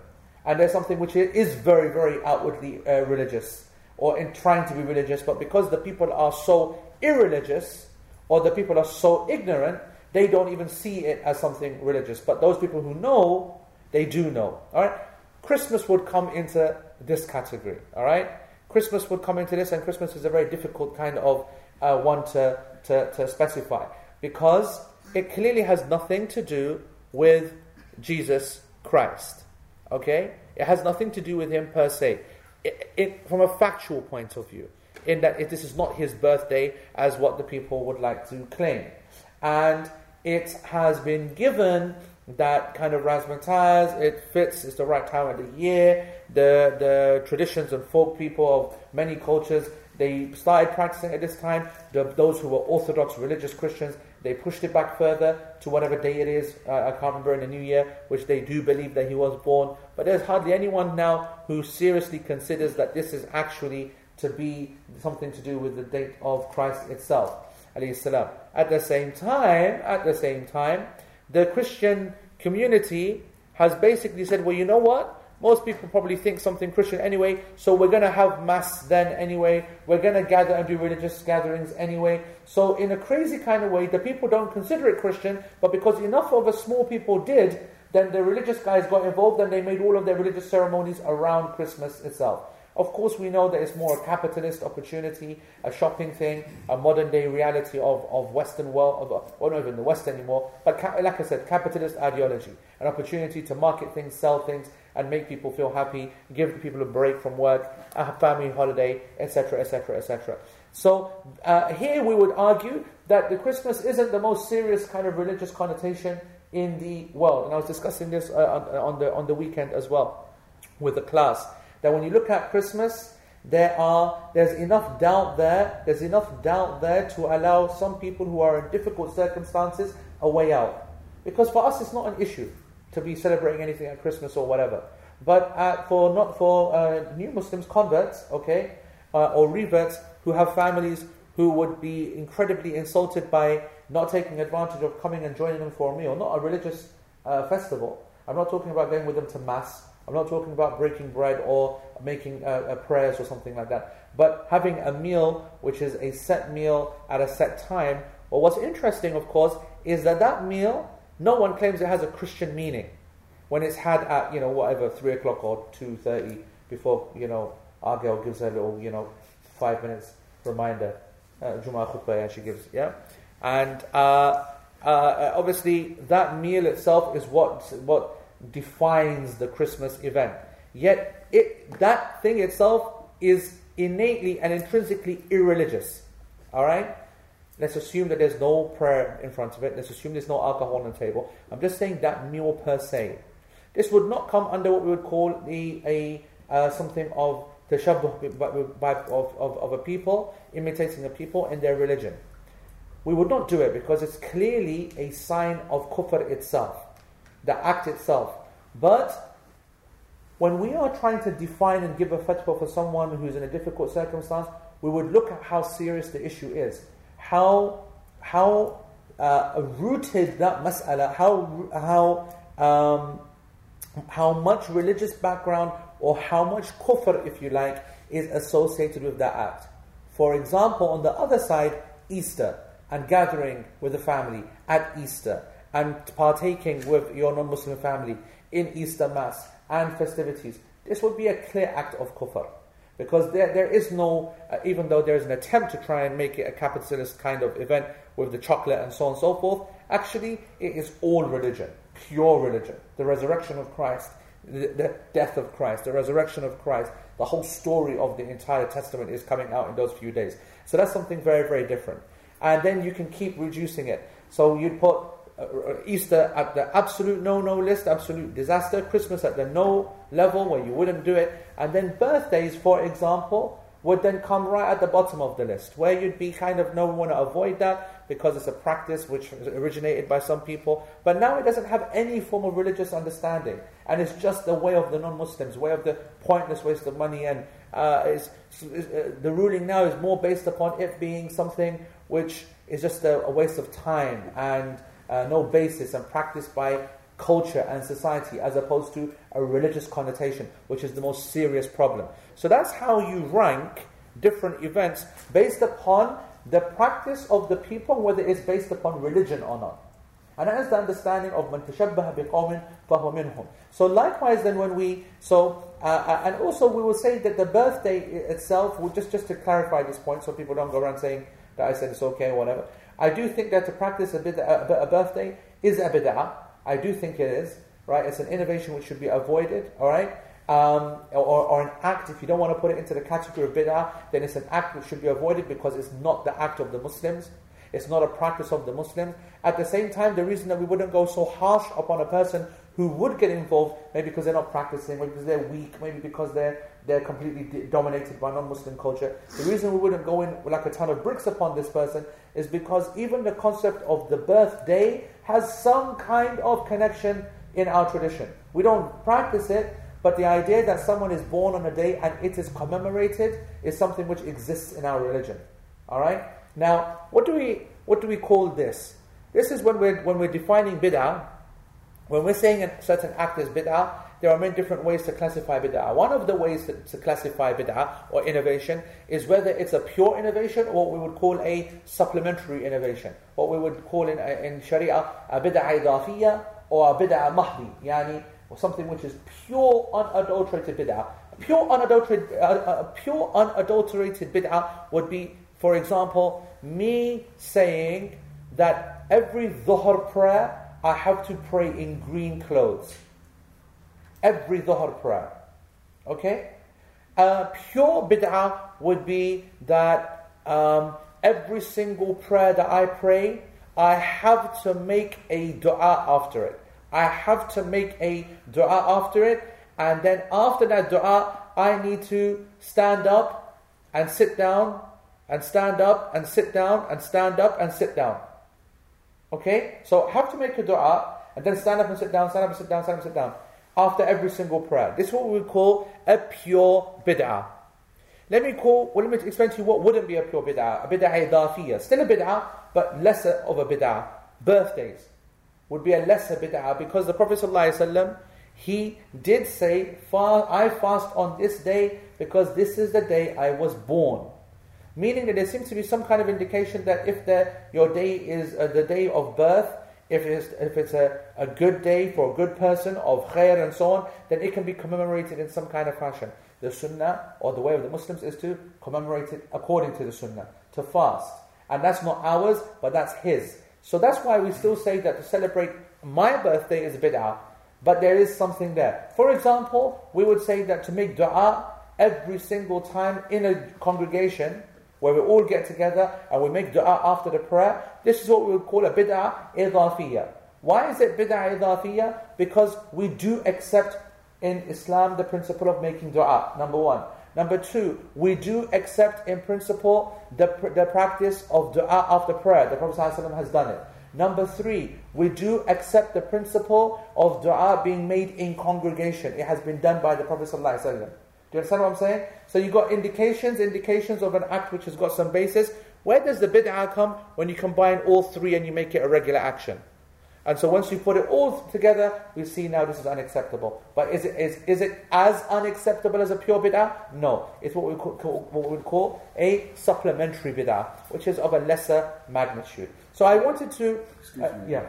and there's something which is very, very outwardly uh, religious, or in trying to be religious, but because the people are so irreligious or the people are so ignorant, they don't even see it as something religious. But those people who know, they do know. All right? Christmas would come into this category. All right? Christmas would come into this, and Christmas is a very difficult kind of uh, one to, to, to specify because it clearly has nothing to do with Jesus Christ. Okay? It has nothing to do with him per se. It, it, from a factual point of view, in that it, this is not his birthday as what the people would like to claim. And it has been given that kind of razzmatazz, it fits, it's the right time of the year. The, the traditions and folk people of many cultures, they started practicing at this time. The, those who were Orthodox religious Christians, they pushed it back further to whatever day it is. Uh, I can't remember in the new year, which they do believe that he was born. But there's hardly anyone now who seriously considers that this is actually to be something to do with the date of Christ itself. At the same time, at the same time, the Christian community has basically said, well, you know what? Most people probably think something Christian anyway, so we're going to have mass then anyway. We're going to gather and do religious gatherings anyway. So, in a crazy kind of way, the people don't consider it Christian, but because enough of us small people did, then the religious guys got involved and they made all of their religious ceremonies around Christmas itself. Of course, we know that it's more a capitalist opportunity, a shopping thing, a modern day reality of, of Western world, of, or not even the West anymore, but ca- like I said, capitalist ideology, an opportunity to market things, sell things, and make people feel happy, give people a break from work, a family holiday, etc., etc., etc. So uh, here we would argue that the Christmas isn't the most serious kind of religious connotation in the world, and I was discussing this uh, on, on the on the weekend as well with the class that when you look at Christmas, there are there's enough doubt there, there's enough doubt there to allow some people who are in difficult circumstances a way out. Because for us it's not an issue to be celebrating anything at Christmas or whatever. But uh, for not for uh, new Muslims, converts, okay, uh, or reverts who have families who would be incredibly insulted by not taking advantage of coming and joining them for a meal, not a religious uh, festival. I'm not talking about going with them to mass. I'm not talking about breaking bread or making uh, uh, prayers or something like that, but having a meal which is a set meal at a set time. Well, what's interesting, of course, is that that meal, no one claims it has a Christian meaning when it's had at you know whatever three o'clock or two thirty before you know Argel gives a little you know five minutes reminder, uh, Jum'ah khutbah, and she gives yeah, and uh, uh, obviously that meal itself is what what defines the Christmas event. Yet it, that thing itself is innately and intrinsically irreligious. Alright? Let's assume that there's no prayer in front of it. Let's assume there's no alcohol on the table. I'm just saying that meal per se. This would not come under what we would call the, a uh, something of tashabbuh of, of, of a people, imitating a people and their religion. We would not do it because it's clearly a sign of kufr itself the act itself. But when we are trying to define and give a fatwa for someone who's in a difficult circumstance, we would look at how serious the issue is, how how uh, rooted that mas'ala, how how um, how much religious background or how much kufr, if you like, is associated with that act. For example, on the other side, Easter and gathering with the family at Easter and partaking with your non Muslim family in Easter Mass and festivities, this would be a clear act of kufr. Because there, there is no, uh, even though there is an attempt to try and make it a capitalist kind of event with the chocolate and so on and so forth, actually it is all religion, pure religion. The resurrection of Christ, the, the death of Christ, the resurrection of Christ, the whole story of the entire Testament is coming out in those few days. So that's something very, very different. And then you can keep reducing it. So you'd put Easter at the absolute no-no list, absolute disaster. Christmas at the no level where you wouldn't do it. And then birthdays, for example, would then come right at the bottom of the list, where you'd be kind of no want to avoid that because it's a practice which originated by some people. But now it doesn't have any form of religious understanding, and it's just the way of the non-Muslims, way of the pointless waste of money, and uh, is, is uh, the ruling now is more based upon it being something which is just a, a waste of time and uh, no basis and practiced by culture and society as opposed to a religious connotation, which is the most serious problem. So that's how you rank different events based upon the practice of the people, whether it's based upon religion or not. And that is the understanding of man tashabbaha biqawmin fahuwa. So likewise then when we, so, uh, uh, and also we will say that the birthday itself, just, just to clarify this point so people don't go around saying that I said it's okay or whatever. I do think that to practice a, bit, a, a birthday is a bid'ah. I do think it is, right? It's an innovation which should be avoided, all right? Um, or, or, an act, if you don't want to put it into the category of bid'ah, then it's an act which should be avoided because it's not the act of the Muslims. It's not a practice of the Muslims. At the same time, the reason that we wouldn't go so harsh upon a person who would get involved, maybe because they're not practicing, maybe because they're weak, maybe because they're they're completely dominated by non-Muslim culture. The reason we wouldn't go in like a ton of bricks upon this person is because even the concept of the birthday has some kind of connection in our tradition. We don't practice it, but the idea that someone is born on a day and it is commemorated is something which exists in our religion. All right. Now, what do we what do we call this? This is when we're when we're defining bid'ah. When we're saying a certain act is bid'ah, there are many different ways to classify bid'ah. One of the ways to, to, classify bid'ah or innovation is whether it's a pure innovation or what we would call a supplementary innovation. What we would call in, in Sharia a bid'ah idafiyya or a bid'ah mahdi, yani, or something which is pure unadulterated bid'ah. Pure unadulterated, uh, uh, pure unadulterated bid'ah would be, for example, me saying that every dhuhr prayer I have to pray in green clothes every Dhuhr prayer. Okay? Uh, pure bid'ah would be that um, every single prayer that I pray, I have to make a dua after it. I have to make a dua after it, and then after that dua, I need to stand up and sit down, and stand up and sit down, and stand up and sit down. Okay? So I have to make a dua, and then stand up and sit down, stand up and sit down, stand up and sit down after every single prayer. This is what we would call a pure bid'ah. Let me call, well, let me explain to you what wouldn't be a pure bid'ah. A bid'ah idafiyah. Still a bid'ah, but lesser of a bid'ah. Birthdays would be a lesser bid'ah because the Prophet ﷺ, he did say, I fast on this day because this is the day I was born. Meaning that there seems to be some kind of indication that if the, your day is uh, the day of birth, if it's, if it's a, a good day for a good person of khair and so on, then it can be commemorated in some kind of fashion. The sunnah or the way of the Muslims is to commemorate it according to the sunnah, to fast. And that's not ours, but that's his. So that's why we still say that to celebrate my birthday is a bid'ah, but there is something there. For example, we would say that to make dua every single time in a congregation, where we all get together and we make dua after the prayer. This is what we would call a bid'ah idafiyya. Why is it bid'ah idafiyya? Because we do accept in Islam the principle of making dua, number one. Number two, we do accept in principle the, the practice of dua after prayer. The Prophet ﷺ has done it. Number three, we do accept the principle of dua being made in congregation. It has been done by the Prophet ﷺ. Do you understand what I'm saying? So you've got indications, indications of an act which has got some basis. Where does the bid'ah come? When you combine all three and you make it a regular action. And so once you put it all together, we see now this is unacceptable. But is it, is, is it as unacceptable as a pure bid'ah? No. It's what we call, what we would call a supplementary bid'ah, which is of a lesser magnitude. So I wanted to... Uh, yeah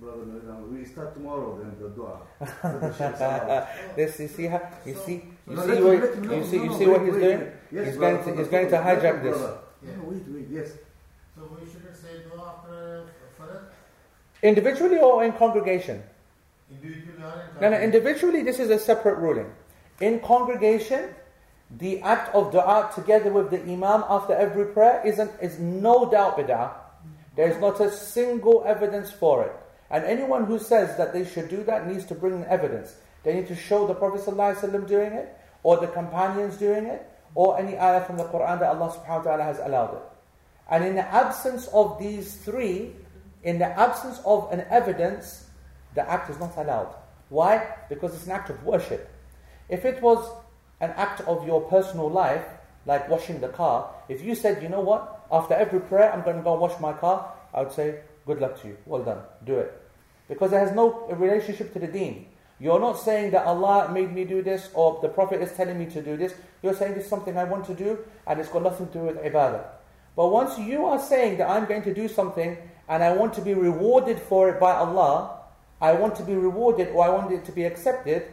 brother we start tomorrow then the dua. *laughs* this you see how you see you no, see what you see you see what he's doing. Yes, he's going to he's going to hijack this. Yeah. No, wait, wait, yes. So we shouldn't say dua after Farad? Individually or in congregation? Individually No, no, individually this is a separate ruling. In congregation, the act of dua together with the imam after every prayer is, an, is no doubt bid'ah. There is not a single evidence for it. And anyone who says that they should do that needs to bring evidence. They need to show the Prophet ﷺ doing it, or the companions doing it, or any ayah from the Quran that Allah subhanahu wa ta'ala has allowed it. And in the absence of these three, in the absence of an evidence, the act is not allowed. Why? Because it's an act of worship. If it was an act of your personal life, like washing the car, if you said, you know what, after every prayer I'm going to go wash my car, I would say, good luck to you, well done, do it. Because it has no relationship to the deen. You're not saying that Allah made me do this or the Prophet is telling me to do this. You're saying this is something I want to do and it's got nothing to do with ibadah. But once you are saying that I'm going to do something and I want to be rewarded for it by Allah, I want to be rewarded or I want it to be accepted,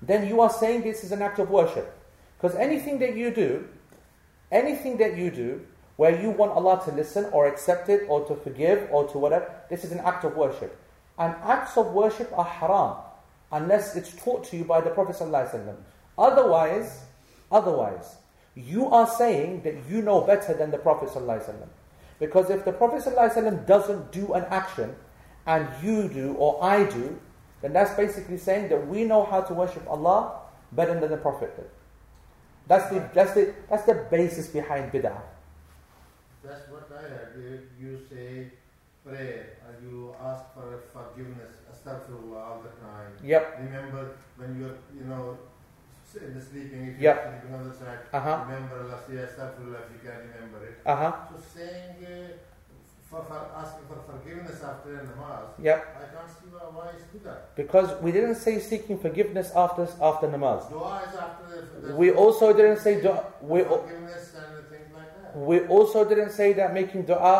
then you are saying this is an act of worship. Because anything that you do, anything that you do, where you want Allah to listen or accept it or to forgive or to whatever, this is an act of worship. And acts of worship are haram unless it's taught to you by the Prophet. ﷺ. Otherwise, otherwise, you are saying that you know better than the Prophet. ﷺ. Because if the Prophet ﷺ doesn't do an action and you do or I do, then that's basically saying that we know how to worship Allah better than the Prophet did. That's the, that's the, that's the basis behind bid'ah. That's what I heard. You, you say prayer and you ask for forgiveness, astaghfirullah all the time. Yep. Remember when you're, you know, in the sleeping, if Yep. you're sleeping on the side, Uh-huh. remember Allah, say astaghfirullah if you can remember it. Uh huh. So saying, uh, for, for asking for forgiveness after namaz, Yep. I can't see why, it's that. Because we didn't say seeking forgiveness after after namaz. Dua is after the, We also didn't say dua. We, forgiveness and things like that. we also didn't say that making dua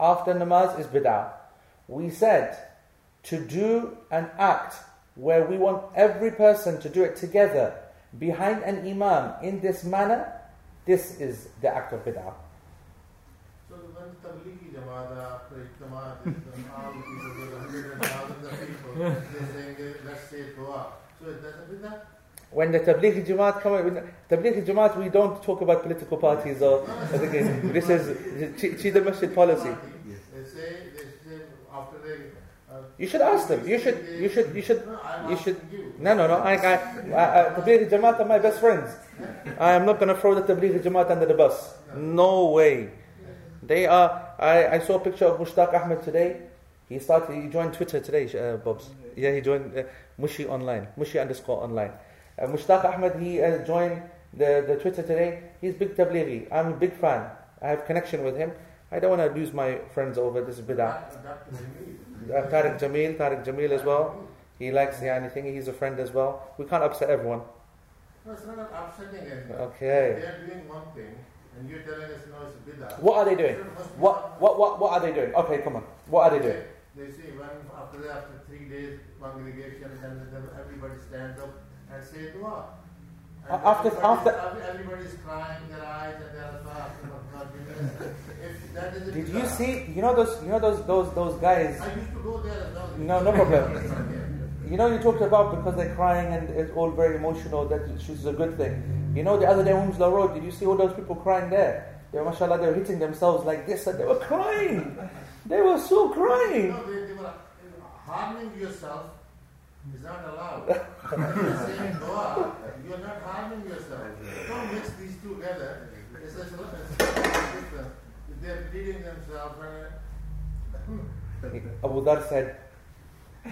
after namaz is bid'ah. We said to do an act where we want every person to do it together behind an imam in this manner. This is the act of bid'ah. So when Tablighi Jamaat after Ijtama, all the people, the hundreds and thousands of people, they're saying, let's say dua. So it doesn't do that? When the Tablighi Jamaat come, when Tablighi Jamaat, we don't talk about political parties or. *laughs* This is Chi- Chi Masjid policy. They say, they say after they. Uh, You should ask them. You should. You should. You should. You should. No, no, no. I, I Tablighi Jamaat are my best friends. I am not going to throw the Tablighi Jamaat under the bus. No way. They are. I, I saw a picture of Mushtaq Ahmed today. He started. He joined Twitter today, uh, Bobs. Yeah, he joined uh, Mushi online. Mushi underscore online. Uh, Mushtaq Ahmed. He uh, joined the the Twitter today. He's big Tablighi. I'm a big fan. I have connection with him. I don't want to lose my friends over this bid'ah. Uh, Tariq Jamil, Tariq Jamil as well. He likes the anything. He's a friend as well. We can't upset everyone. No, it's not upsetting anyone. Okay. They are doing one thing, and you're telling us no, it's a bid'ah. What are they doing? So it must be What what what what are they doing? Okay, come on. What are they doing? They say when after after three days congregation, then then everybody stands up and say dua. After- everybody's- after- everybody's crying their eyes and they are asking for forgiveness. If that is a Did you see? You know those you know those those those guys. I used to go there as well. No, no problem. *laughs* You know you talked about because they're crying and it's all very emotional. That is a good thing. You know the other day on Wilmslow Road. Did you see all those people crying there? They were, mashallah, they were hitting themselves like this and they were crying. They were so crying. No, they, they were harming yourself is not allowed. *laughs* you're saying dua, you're not harming yourself. Don't mix these two together. It's a, it's a. They're bleeding themselves *laughs* Abu Dhar said, *laughs* no,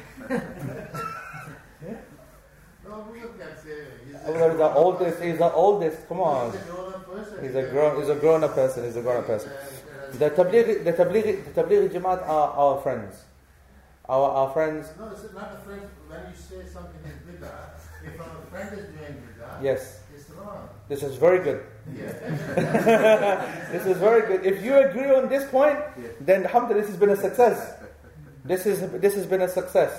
we can say he's Abu Dhar is the oldest. He's the oldest. Come on. He's a person. He's a grown. Grown-up person. He's a grown-up person. Uh, The Tablighi, the Tablighi, the Tablighi Jamaat are our friends. Our, our friends, No, it's not a friend. When you say something is bid'ah, if a friend is doing bid'ah, yes. it's wrong. This is very good. Yeah. *laughs* This is very good. If you agree on this point, then alhamdulillah, this has been a success. This is this has been a success.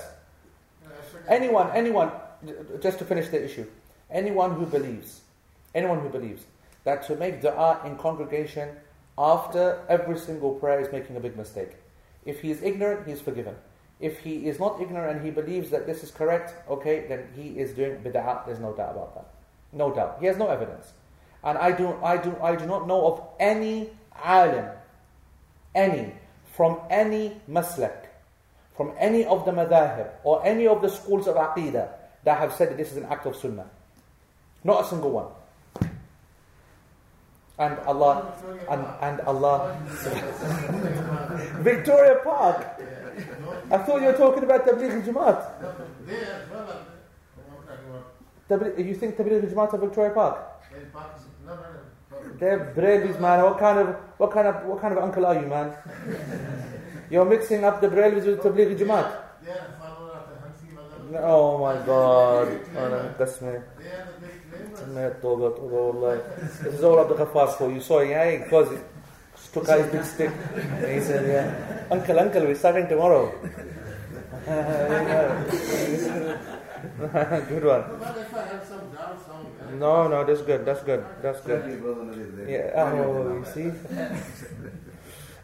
Uh, Anyone, anyone, just to finish the issue, anyone who believes, anyone who believes that to make dua in congregation after every single prayer is making a big mistake. If he is ignorant, he is forgiven. If he is not ignorant and he believes that this is correct, okay, then he is doing bid'ah. There's no doubt about that. No doubt. He has no evidence. And I do, I do, I do not know of any alim, any, from any maslak, from any of the madahib or any of the schools of aqidah that have said that this is an act of sunnah. Not a single one. And Allah, and, and Allah, *laughs* Victoria Park. I thought you were talking about Tabligh Jamaat. They as well are, I'm talking about Tabligh, you think Tabligh Jamaat are Victoria Park? in Pakistan. No, no, no. They're Brelvis, man. What kind of, what kind of, what kind of uncle are you, man? *laughs* You're mixing up the Brelvis with Tabligh Jamaat. *laughs* They are followers Oh my god. أنا قسمي They are the big neighbors. ما توبة توبة والله. This is all Abdul Ghaffar for you. Sorry, yeah, because he took out his big stick. And he said, yeah, Uncle, Uncle, we're starting tomorrow. *laughs* good one. But if I have some doubt somewhere, No, no, that's good. That's good. That's good. Thank you, brother Nadir. Yeah. Oh, you see.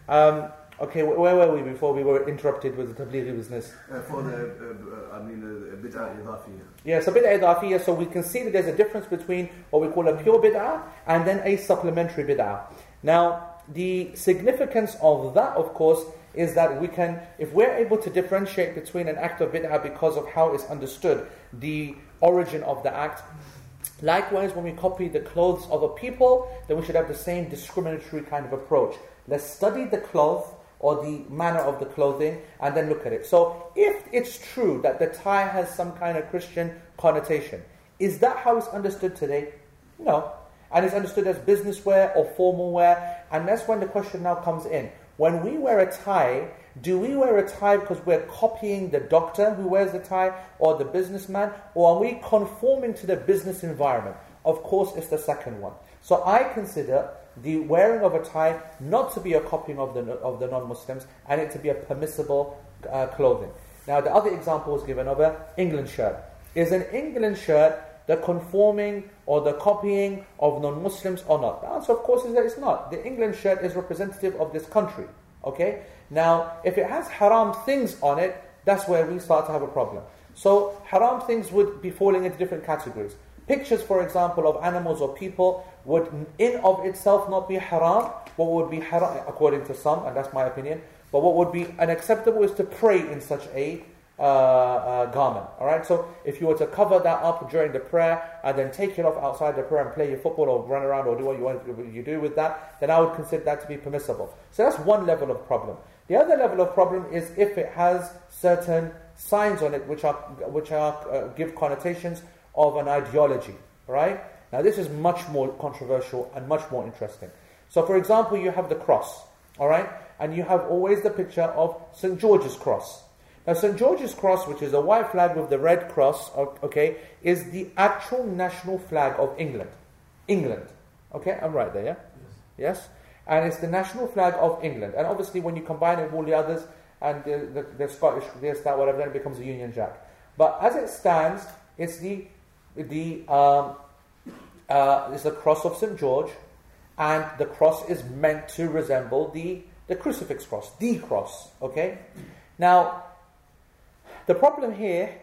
Um, okay, where were we before we were interrupted with the tablighi business? Uh, for the, uh, uh, I mean, uh, bid'ah idafiyah. Yeah, so bid'ah so we can see that there's a difference between what we call a pure bid'ah and then a supplementary bid'ah. Now, the significance of that, of course, is that we can, if we're able to differentiate between an act of bid'ah because of how it's understood, the origin of the act, Likewise, when we copy the clothes of a people, then we should have the same discriminatory kind of approach. Let's study the cloth or the manner of the clothing and then look at it. So, if it's true that the tie has some kind of Christian connotation, is that how it's understood today? No. And it's understood as business wear or formal wear. And that's when the question now comes in. When we wear a tie, do we wear a tie because we're copying the doctor who wears the tie or the businessman? Or are we conforming to the business environment? Of course, it's the second one. So I consider the wearing of a tie not to be a copying of the, of the non Muslims and it to be a permissible uh, clothing. Now, the other example was given of an England shirt. Is an England shirt the conforming or the copying of non Muslims or not? The answer, of course, is that it's not. The England shirt is representative of this country. Okay? Now, if it has haram things on it, that's where we start to have a problem. So, haram things would be falling into different categories. Pictures, for example, of animals or people would in of itself not be haram. What would be haram, according to some, and that's my opinion, but what would be unacceptable is to pray in such a uh, uh, garment. All right. So if you were to cover that up during the prayer and then take it off outside the prayer and play your football or run around or do what you want you do with that, then I would consider that to be permissible. So that's one level of problem. The other level of problem is if it has certain signs on it which are which are uh, give connotations of an ideology. Right. Now this is much more controversial and much more interesting. So for example, you have the cross. All right. And you have always the picture of St. George's cross. Now, St. George's Cross, which is a white flag with the red cross, okay, is the actual national flag of England. England. Okay, I'm right there, yeah? Yes. yes? And it's the national flag of England. And obviously, when you combine it with all the others, and the, the, the Scottish, this, that, whatever, then it becomes a Union Jack. But as it stands, it's the, the, um, uh, it's the cross of St. George, and the cross is meant to resemble the, the crucifix cross, the cross, okay? Now, the problem here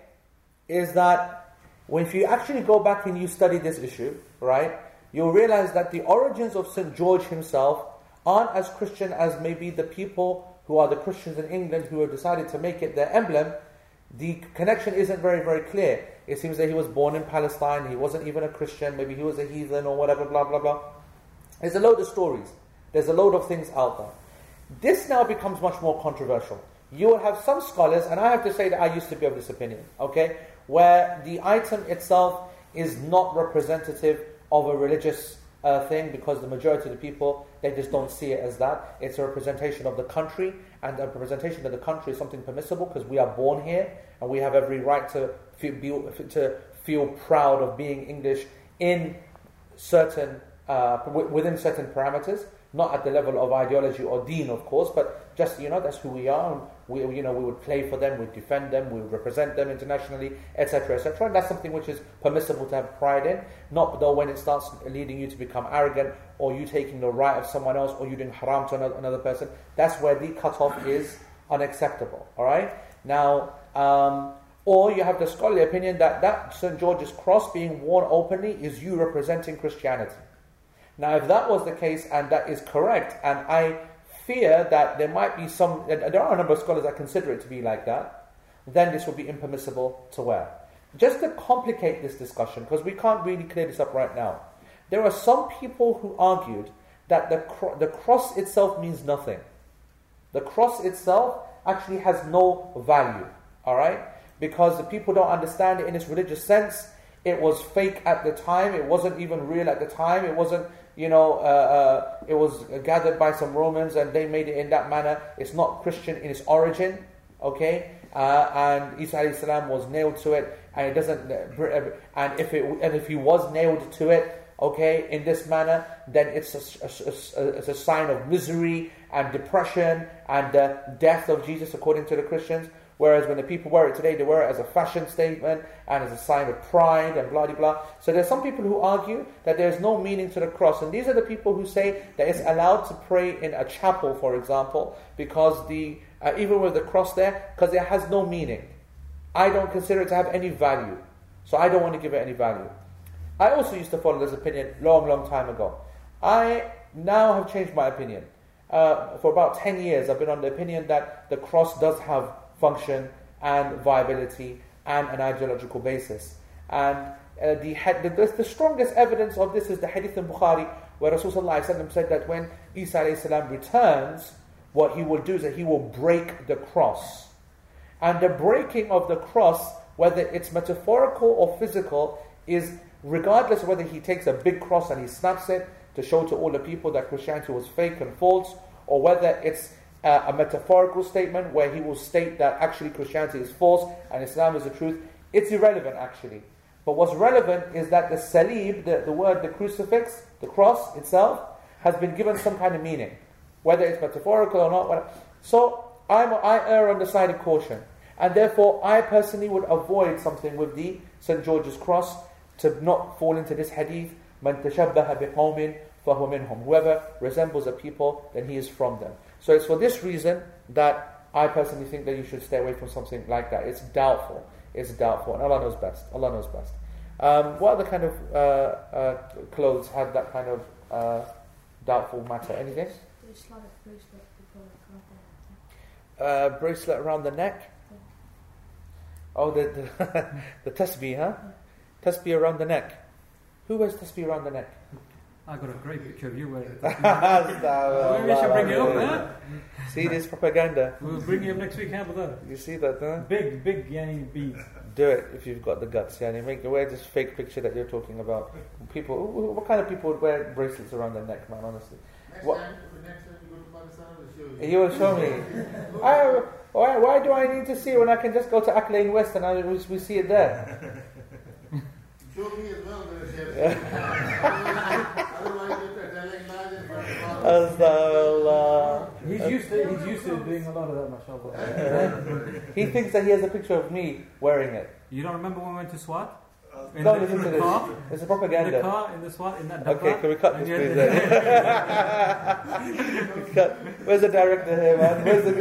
is that when if you actually go back and you study this issue, right, you'll realize that the origins of St. George himself aren't as Christian as maybe the people who are the Christians in England who have decided to make it their emblem. The connection isn't very, very clear. It seems that he was born in Palestine, he wasn't even a Christian, maybe he was a heathen or whatever, blah, blah, blah. There's a load of stories, there's a load of things out there. This now becomes much more controversial you will have some scholars, and I have to say that I used to be of this opinion, okay, where the item itself is not representative of a religious uh, thing because the majority of the people they just don't see it as that. It's a representation of the country, and a representation of the country is something permissible because we are born here and we have every right to feel, be, to feel proud of being English in certain uh, within certain parameters not at the level of ideology or deen, of course, but just you know that's who we are. We you know we would play for them, we would defend them, we would represent them internationally, etc., etc. And that's something which is permissible to have pride in. Not though when it starts leading you to become arrogant, or you taking the right of someone else, or you doing haram to another, another person. That's where the cutoff is unacceptable. All right. Now. Um, or you have the scholarly opinion that that St. George's cross being worn openly is you representing Christianity. Now, if that was the case and that is correct, and I fear that there might be some, there are a number of scholars that consider it to be like that, then this would be impermissible to wear. Just to complicate this discussion, because we can't really clear this up right now, there are some people who argued that the, cro- the cross itself means nothing. The cross itself actually has no value, alright? Because the people don't understand it in its religious sense. It was fake at the time, it wasn't even real at the time, it wasn't you know, uh, uh, it was gathered by some Romans and they made it in that manner. It's not Christian in its origin. okay, uh, and Isa salam was nailed to it, and it doesn't, uh, and if it, and if he was nailed to it, okay, in this manner, then it's a, a, a, it's a sign of misery and depression and the death of Jesus, according to the Christians. Whereas when the people wear it today, they wear it as a fashion statement and as a sign of pride and blah blah blah. So there's some people who argue that there's no meaning to the cross, and these are the people who say that it's allowed to pray in a chapel, for example, because the uh, even with the cross there, because it has no meaning. I don't consider it to have any value, so I don't want to give it any value. I also used to follow this opinion long, long time ago. I now have changed my opinion. Uh, for about 10 years, I've been on the opinion that the cross does have function and viability and an ideological basis. And uh, the, the, the, strongest evidence of this is the hadith in Bukhari, where Rasulullah said that when Isa returns, what he will do is that he will break the cross. And the breaking of the cross, whether it's metaphorical or physical, is regardless whether he takes a big cross and he snaps it to show to all the people that Christianity was fake and false, or whether it's uh, a metaphorical statement where he will state that actually Christianity is false and Islam is the truth, it's irrelevant actually. But what's relevant is that the salib, the, the word, the crucifix, the cross itself, has been given some kind of meaning, whether it's metaphorical or not. Whatever. So I'm, I err on the side of caution. And therefore, I personally would avoid something with the St. George's cross to not fall into this hadith, مَنْ تَشَبَّهَ بِقَوْمٍ فَهُوَ مِنْهُمْ Whoever resembles a people, then he is from them. So it's for this reason that I personally think that you should stay away from something like that. It's doubtful. It's doubtful. And Allah knows best. Allah knows best. Um, what other kind of uh, uh, clothes had that kind of uh, doubtful matter? Anything? Bracelet uh, bracelet around the neck. Oh, the the, *laughs* the tasbih, huh? Tasbih around the neck. Who wears tasbih around the neck? I got a great picture of you wearing it. *laughs* Well, we should bring it up, huh? See this propaganda? We'll bring you up next week, how about that? You see that, huh? Big, big yani beads. Do it if you've got the guts, yeah. And make wear this fake picture that you're talking about. People, who- what kind of people would wear bracelets around their neck, man? Honestly, Next What- time, next time you go to Pakistan, I will show you. you will show me. *laughs* I, why, why do I need to see when I can just go to Ack Lane West and I, we, we see it there? Show me as well, *laughs* then share. Otherwise, you're telling lies in front of all. Astaghfirullah. He's used to, he's used to doing a lot of that, mashallah. *laughs* He thinks that he has a picture of me wearing it. You don't remember when we went to Swat? Uh, in Don't the, listen in to the this. car? It's a propaganda. In the car, in the Swat, in that Okay, dabba? can we cut And this please then? *laughs* cut. Where's the director here, man? Where's the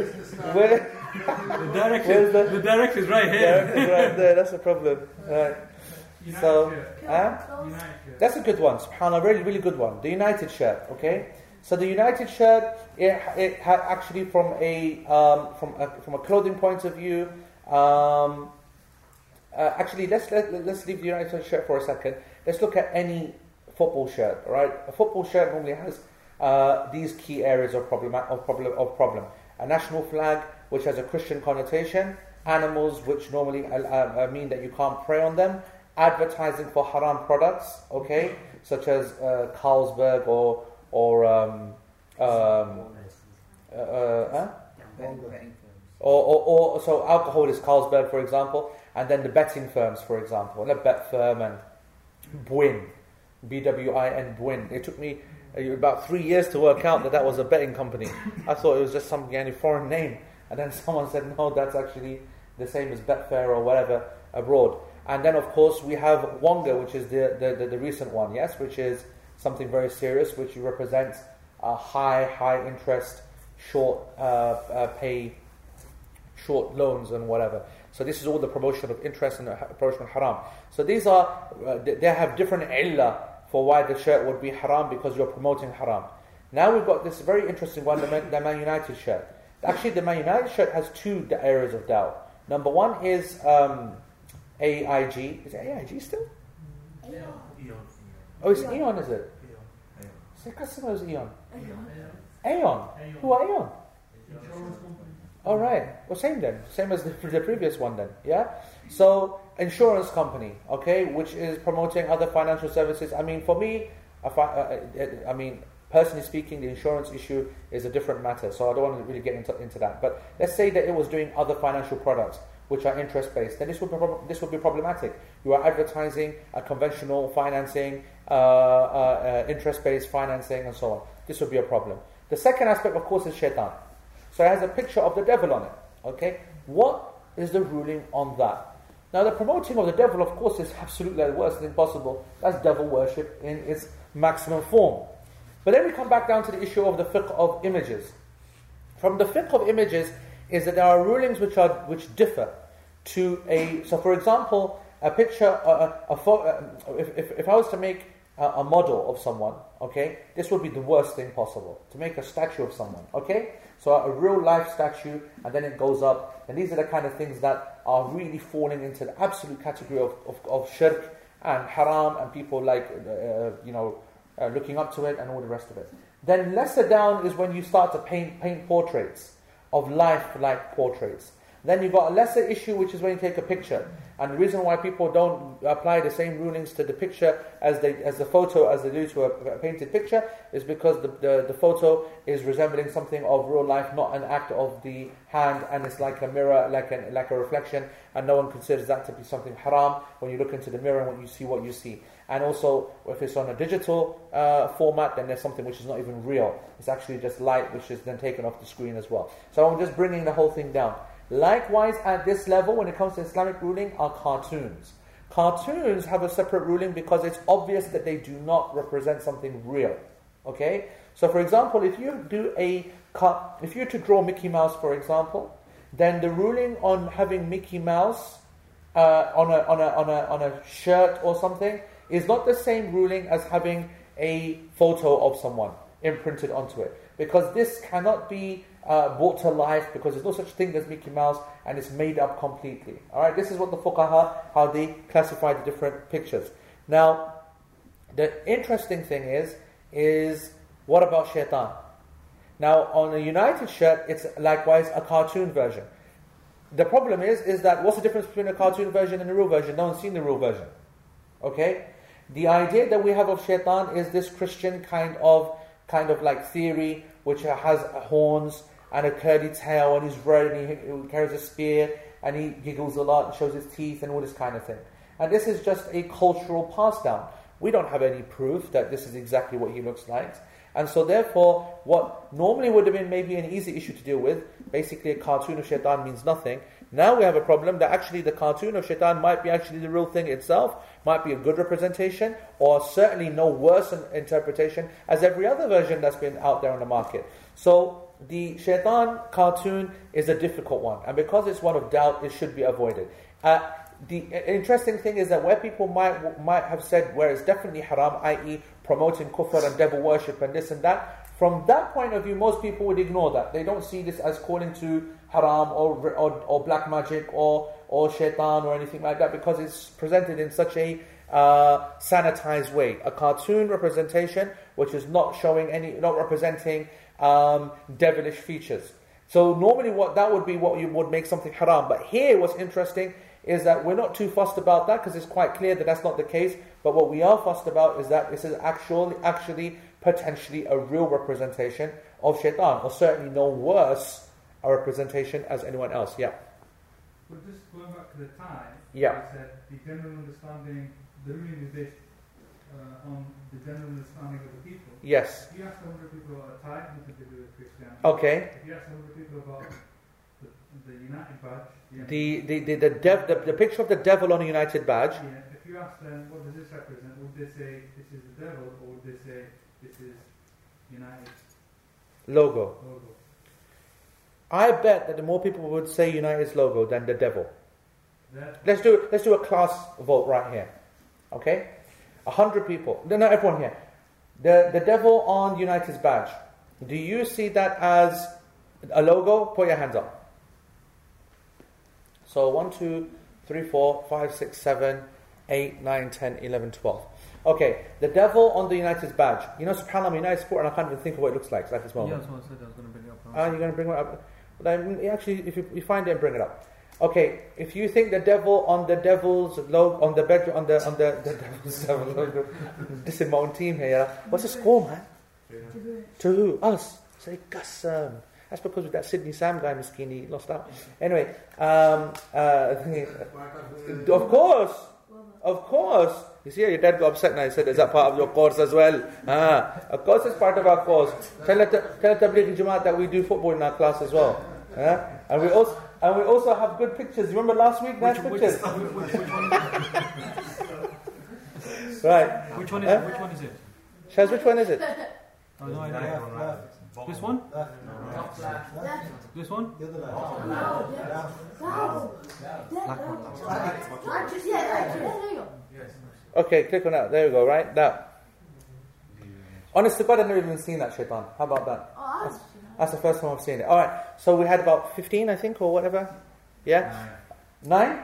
where, *laughs* The director. Where's the- the direction is right here. director's right there? That's the problem. Right. United So- shirt. Huh? United shirt. That's a good one. Subhanallah, really, really good one. The United shirt. Okay. So the United shirt, it, it had actually from a um, from a, from a clothing point of view. Um, uh, actually, let's let, let's leave the United shirt for a second. Let's look at any football shirt. Right, a football shirt normally has uh, these key areas of problem of problem of problem. A national flag, which has a Christian connotation. Animals, which normally uh, uh, mean that you can't pray on them. Advertising for haram products, okay, such as uh, Carlsberg or or um, um, uh, uh, huh? Or, or, or so alcohol is Carlsberg, for example, and then the betting firms, for example, like Betfirm and B-W-I-N, Buin. It took me uh, about three years to work out that that was a betting company. I thought it was just some any foreign name, and then *laughs* someone said, no, that's actually the same as Betfair or whatever abroad. And then, of course, we have Wonga, which is the, the, the, the recent one, yes, which is something very serious, which represents a high, high interest, short uh, uh, pay short loans and whatever. So this is all the promotion of interest and promotion of haram. So these are, uh, they have different illah for why the shirt would be haram because you're promoting haram. Now we've got this very interesting one, the Man, the Man United shirt. Actually, the Man United shirt has two areas of doubt. Number one is um, AIG. Is it AIG still? Oh, it's Aon, is it? It's the customer is Aon. Aon. Who are Aon? All right. Well, same then. Same as the, the previous one then. Yeah. So insurance company, okay, which is promoting other financial services. I mean, for me, I, fi- uh, uh, I mean, Personally speaking, the insurance issue is a different matter, so I don't want to really get into, into that. But let's say that it was doing other financial products which are interest based, then this would be, prob- this would be problematic. You are advertising a conventional financing, uh, uh, uh, interest based financing, and so on. This would be a problem. The second aspect, of course, is shaitan. So it has a picture of the devil on it. Okay? What is the ruling on that? Now, the promoting of the devil, of course, is absolutely the worst thing possible. That's devil worship in its maximum form. But then we come back down to the issue of the fiqh of images. From the fiqh of images is that there are rulings which are which differ to a. So, for example, a picture, a, a, a uh, if, if, if I was to make a, a model of someone, okay, this would be the worst thing possible to make a statue of someone, okay. So a real life statue, and then it goes up, and these are the kind of things that are really falling into the absolute category of, of, of shirk and haram, and people like, uh, you know, uh, looking up to it and all the rest of it. Then lesser down is when you start to paint paint portraits of life-like portraits. Then you've got a lesser issue, which is when you take a picture. And the reason why people don't apply the same rulings to the picture as they as the photo as they do to a, a painted picture is because the, the, the photo is resembling something of real life, not an act of the hand, and it's like a mirror, like a, like a reflection, and no one considers that to be something haram when you look into the mirror and you see what you see. And also, if it's on a digital uh, format, then there's something which is not even real. It's actually just light, which is then taken off the screen as well. So I'm just bringing the whole thing down. Likewise, at this level, when it comes to Islamic ruling, are cartoons. Cartoons have a separate ruling because it's obvious that they do not represent something real. Okay? So, for example, if you do a if you were to draw Mickey Mouse, for example, then the ruling on having Mickey Mouse uh, on, a, on, a, on, a, on a shirt or something is not the same ruling as having a photo of someone imprinted onto it. Because this cannot be uh, brought to life because there's no such thing as Mickey Mouse and it's made up completely. Alright, this is what the fuqaha, how they classify the different pictures. Now, the interesting thing is, is what about shaitan? Now, on a United shirt, it's likewise a cartoon version. The problem is, is that what's the difference between a cartoon version and a real version? No one's seen the real version. Okay? The idea that we have of shaitan is this Christian kind of kind of like theory which has horns and a curly tail and he's red and he, he carries a spear and he giggles a lot and shows his teeth and all this kind of thing. And this is just a cultural pass down. We don't have any proof that this is exactly what he looks like. And so, therefore, what normally would have been maybe an easy issue to deal with, basically a cartoon of shaitan means nothing. Now we have a problem that actually the cartoon of shaitan might be actually the real thing itself, might be a good representation, or certainly no worse interpretation as every other version that's been out there on the market. So, the shaitan cartoon is a difficult one, and because it's one of doubt, it should be avoided. Uh, the interesting thing is that where people might might have said where it's definitely haram, i.e., promoting kufr and devil worship and this and that, from that point of view, most people would ignore that. They don't see this as calling to haram or or, or black magic or or shaitan or anything like that because it's presented in such a uh, sanitized way, a cartoon representation which is not showing any, not representing um, devilish features. So normally, what that would be what you would make something haram. But here, what's interesting is that we're not too fussed about that because it's quite clear that that's not the case. But what we are fussed about is that this is actually, actually, potentially a real representation of shaitan, or certainly no worse a representation as anyone else. Yeah. But just going back to the time, Yeah. I said the general understanding, the ruling is based uh, on the general understanding of the people. Yes. If you ask 100 people about a tie, nothing to do Christianity. Okay. If you ask 100 people about the, the United badge, yeah. The the the the, dev, the the picture of the devil on a United badge. yeah, if you ask them what does this represent, would they say this is the devil or would they say this is United logo. logo? I bet that the more people would say United's logo than the devil. That, Let's do let's do a class vote right here. Okay? A hundred people. No, not everyone here. The the devil on United's badge. Do you see that as a logo? Put your hands up. So one, two, three, four, five, six, seven, eight, nine, ten, eleven, twelve. Okay, the devil on the United's badge. You know, subhanAllah, United Sport, and I can't even think of what it looks like at this Yeah, moment. that's what I said. I was going to bring it up. Ah, you're going to bring it up. Actually, if you, you find it, bring it up. Okay, if you think the devil on the devil's logo on the bedroom on the on the, the devil's *laughs* devil logo, this is my own team here. What's the score, man? Jibril. To who? Us. Say Qassam. That's because with that Sydney Sam guy, Miskeen, he lost out. Anyway, um, uh, *laughs* of course, of course. You see, your dad got upset now. He said, "Is that part of your course as well?" Ah, of course, it's part of our course. Tell the tell the Tablighi Jamaat that we do football in our class as well. Ah, and we also and we also have good pictures. You remember last week? Nice Which, which, pictures. which, which one, *laughs* Right, which one is Huh? it? Which one is it? Shaz, which one is it? Oh, no idea. This one? Left. This one? The other left. No, yeah. No. Left. Right, just- Yeah, right, yeah, there you go. Okay, click on that. There we go. Right now. Honest to God, I've never even seen that shaitan. How about that? Oh, that's, That's the first time I've seen it. All right. So we had about fifteen, I think, or whatever. Yeah. Nine.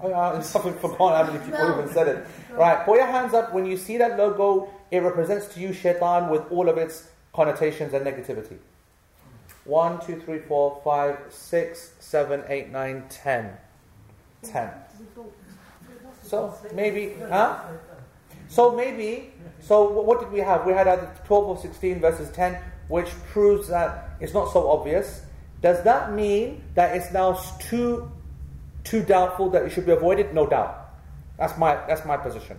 Oh, yeah, I've forgotten how many people No. even said it. Right, put your hands up when you see that logo. It represents to you shaitan with all of its connotations and negativity. One, two, three, four, five, six, seven, eight, nine, ten. Ten. So maybe, huh? So maybe, so what did we have? We had either 12 or 16 verses 10, which proves that it's not so obvious. Does that mean that it's now too, too doubtful that it should be avoided? No doubt. That's my, that's my position.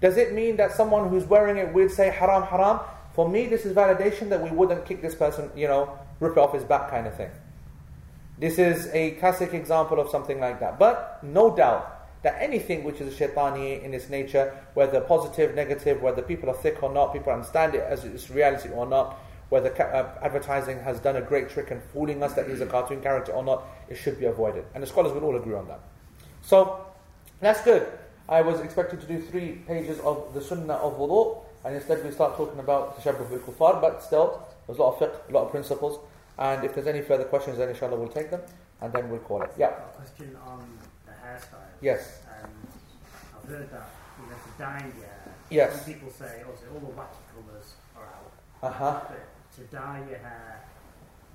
Does it mean that someone who's wearing it would say haram, haram? For me, this is validation that we wouldn't kick this person, you know, rip off his back kind of thing. This is a classic example of something like that. But no doubt that anything which is shaitani in its nature, whether positive, negative, whether people are thick or not, people understand it as its reality or not, whether ca- uh, advertising has done a great trick in fooling us that he's a cartoon character or not, it should be avoided. And the scholars will all agree on that. So, that's good. I was expecting to do three pages of the sunnah of wudu, and instead we start talking about tashabbuh bil kuffar, but still, there's a lot of fiqh, a lot of principles, and if there's any further questions, then inshallah we'll take them, and then we'll call it. Yeah. A question on the hairstyle. Yes. Um, I've heard that you know, for dyeing hair, Yes. some people say, obviously, all the wacky colours are out, Uh huh. But to dye your hair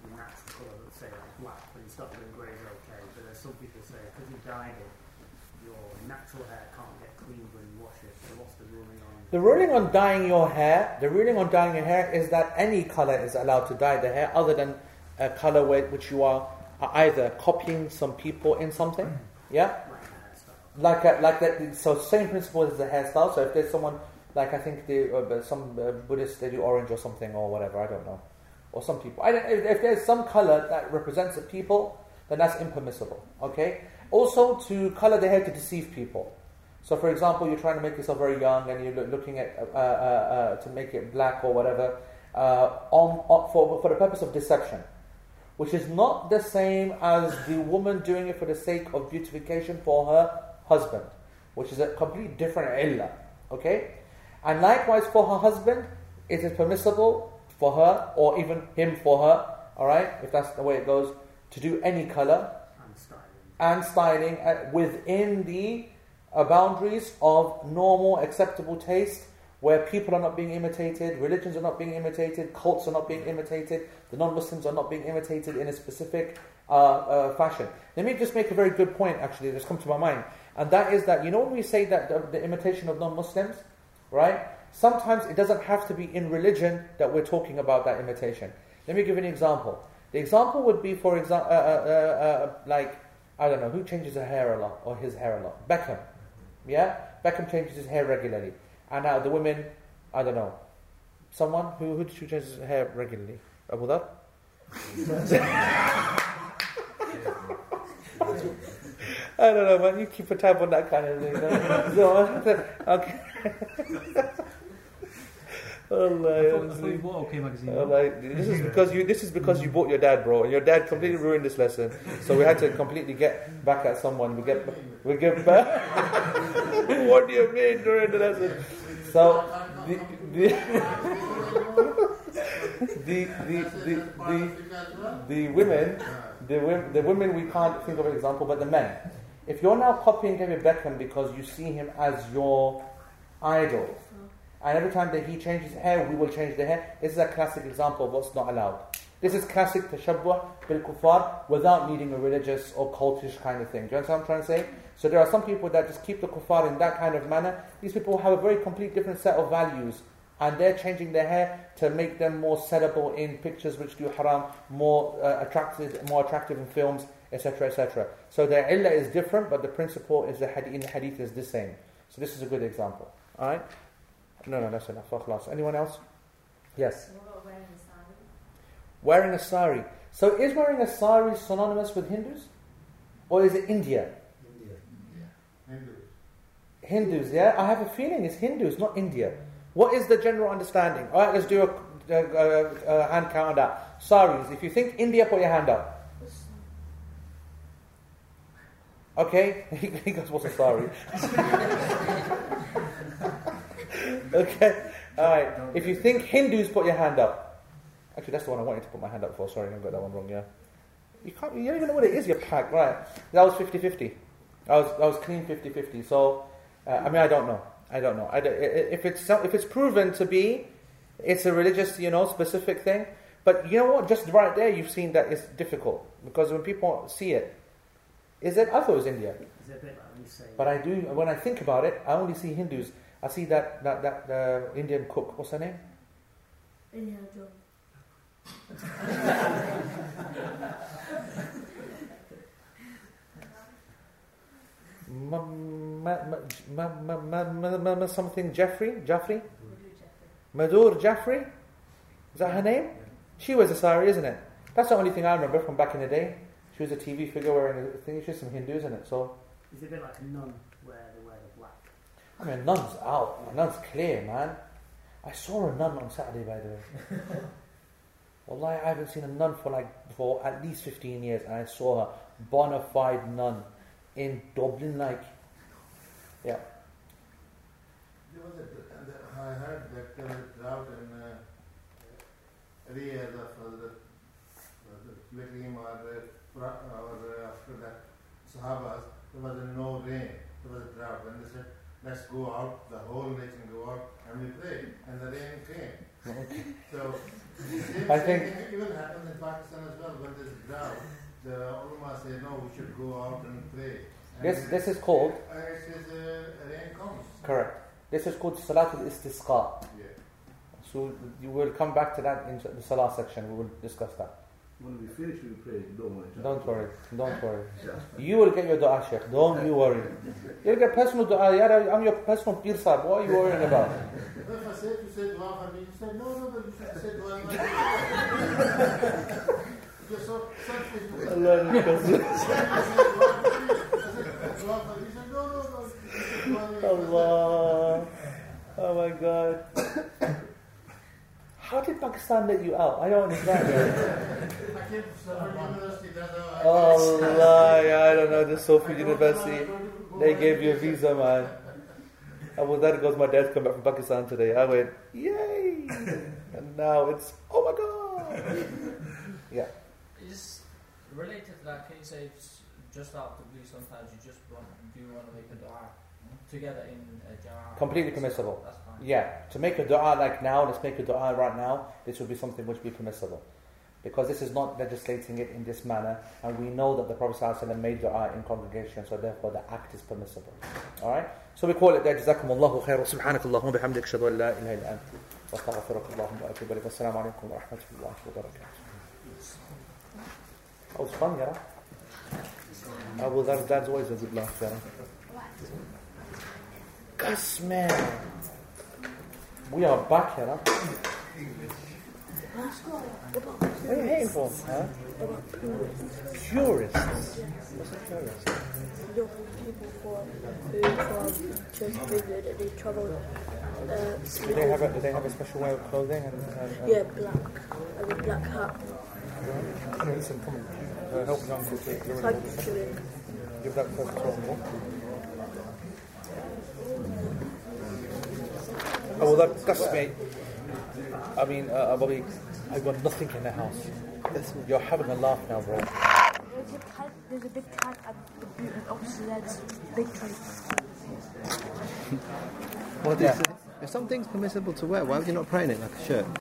your natural colour, let's say like black, when you start doing grey is okay, but there's some people say, because you dyed it, your natural hair can't get cleaned when you wash it, so what's the ruling on The ruling on dyeing your hair, the ruling on dyeing your hair is that any color is allowed to dye the hair, other than a color which you are, either copying some people in something, mm. yeah, like like a, like that. So same principle as the hairstyle. So if there's someone like I think they, uh, some uh, Buddhists they do orange or something or whatever, I don't know, or some people. I don't, if, if there's some color that represents a people, then that's impermissible. Okay. Also to color the hair to deceive people. So, for example, you're trying to make yourself very young, and you're looking at uh, uh, uh, to make it black or whatever, uh, on, on for for the purpose of deception, which is not the same as the woman doing it for the sake of beautification for her husband, which is a completely different illah. Okay, and likewise for her husband, it is permissible for her or even him for her. All right, if that's the way it goes, to do any color And styling. and styling uh, within the uh, boundaries of normal, acceptable taste, where people are not being imitated, religions are not being imitated, cults are not being imitated, the non-Muslims are not being imitated in a specific uh, uh, fashion. Let me just make a very good point, actually, that's come to my mind, and that is that you know when we say that the, the imitation of non-Muslims, right? Sometimes it doesn't have to be in religion that we're talking about that imitation. Let me give an example. The example would be, for example, uh, uh, uh, uh, like I don't know who changes her hair a lot or his hair a lot. Beckham, yeah. Beckham changes his hair regularly, and now the women, I don't know, someone who who changes his hair regularly. Abu Dhar. *laughs* I don't know, man. You keep a tab on that kind of thing. *laughs* okay. Allah, I thought, I thought you bought OK magazine. Oh, like, this is because you. This is because you bought your dad, bro, and your dad completely ruined this lesson. So we had to completely get back at someone. We get, we get back. *laughs* what do you mean during the lesson? So the the *laughs* the the the, the, the women, the women, the women we can't think of an example, but the men. If you're now copying David Beckham because you see him as your idol, and every time that he changes hair, we will change the hair. This is a classic example of what's not allowed. This is classic tashabbuh bil kuffar without needing a religious or cultish kind of thing. Do you understand what I'm trying to say? So there are some people that just keep the kuffar in that kind of manner. These people have a very complete different set of values And they're changing their hair to make them more sellable in pictures which do haram, more uh, attractive, more attractive in films, etc., etc. So their illah is different, but the principle is the hadith, in the hadith is the same. So this is a good example. All right? No, no, that's enough. Khlas. Anyone else? Yes. What about wearing a sari? Wearing a sari. So is wearing a sari synonymous with Hindus? Or is it India? India. Hindus. Hindus, yeah? I have a feeling it's Hindus, not India. What is the general understanding? All right, let's do a, a, a, a hand count on that. Saris. If you think India, put your hand up. Okay, *laughs* he goes, what's a sari? *laughs* *laughs* okay, *laughs* all right. If you think Hindus, put your hand up. Actually, that's the one I wanted to put my hand up for. Sorry, I got that one wrong. Yeah, you can't. You don't even know what it is. You pack right. That was 50-50. I was I was clean 50-50. So, uh, I mean, I don't know. I don't know. I don't- if it's if it's proven to be, it's a religious, you know, specific thing. But you know what? Just right there, you've seen that it's difficult because when people see it, is it? I thought it was India. Is it a bit like you say But I do, when I think about it, I only see Hindus. I see that that that uh, Indian cook. What's her name? Indiana Jones. something Jaffrey? Jaffrey. Madhur Jaffrey is that her name? She was a sari isn't it? That's the only thing I remember from back in the day. She was a TV figure wearing a thing. She's some Hindus in it? So is a bit like a nun. I mean, nun's out. A nun's clear, man. I saw a nun on Saturday, by the way. *laughs* Wallahi, I haven't seen a nun for like for at least 15 years, and I saw her bona fide nun in Dublin, like, yeah. There was a, the, I heard that there was a drought in uh, areas of uh, the, the Bethlehem or, the, Fra- or uh, after that Sahabas, there was no rain, there was a drought. And they said, let's go out, the whole nation go out and we pray. And the rain came. so, *laughs* the same, I think- thing even happens in Pakistan as well. When there's drought, the ulama say, no, we should go out and pray. And This, this is called, uh, it says uh, rain comes. correct, this is called Salatul Istisqa. Yeah. So you will come back to that in the Salah section, we will discuss that. When we finish, we pray. Don't worry. Don't worry, don't worry. You will get your dua, Sheikh. Don't you worry. You'll get personal dua. Yeah, I'm your personal pir sahib. What are you worrying about? If I said to say dua for me, you said, no, no, no, you should say dua *laughs* You're so selfish. Allah I *laughs* for me. You said, no, no, no, you should dua Allah. Oh my God. How did Pakistan let you out? I don't understand. *laughs* I came to Stanford University, that's how I oh, Allah, I don't know. The Sophie University, they gave you a visa, man. And well, that goes. My dad's come back from Pakistan today. I went, yay! And now it's, oh my God. *laughs* Yeah. Is related to that, can you say it's just out of the blue sometimes you just want, do want to make a dua together in a jama'ah? Completely permissible. That's fine. Yeah, to make a dua like now, let's make a dua right now, this would be something which would be permissible. Because this is not legislating it in this manner, and we know that the Prophet ﷺ made dua in congregation, so therefore the act is permissible. Alright? So we call it there. Jazakumullahu khairu. Subhanakallahumma bihamdik. Shadu an la ilaha illa. Wa astaghfiruka Allahumma wa atubu ilayk. Assalamu alaikum wa rahmatullahi wa. That was fun, yeah? Abu Dhar's dad's always a good laugh, yeah? Gus, man. We are back here? What are you hating for? Huh? Purists. What's a purist? people for who from Church of England and they travelled uh, Do they have a, do they have a special way of clothing? And, and, and yeah, black and a black hat. On, listen, come on. Uh, help uncle to get rid of all Thank this. you, Julian. Give that person to uncle. Oh, well, that, that's me. I mean, uh, Bobby, I've got nothing in the house. You're having a laugh now, bro. There's a tag, there's a big tag at the boot opposite that's big tree. What do you? If something's permissible to wear, why would you not pray in it like a shirt?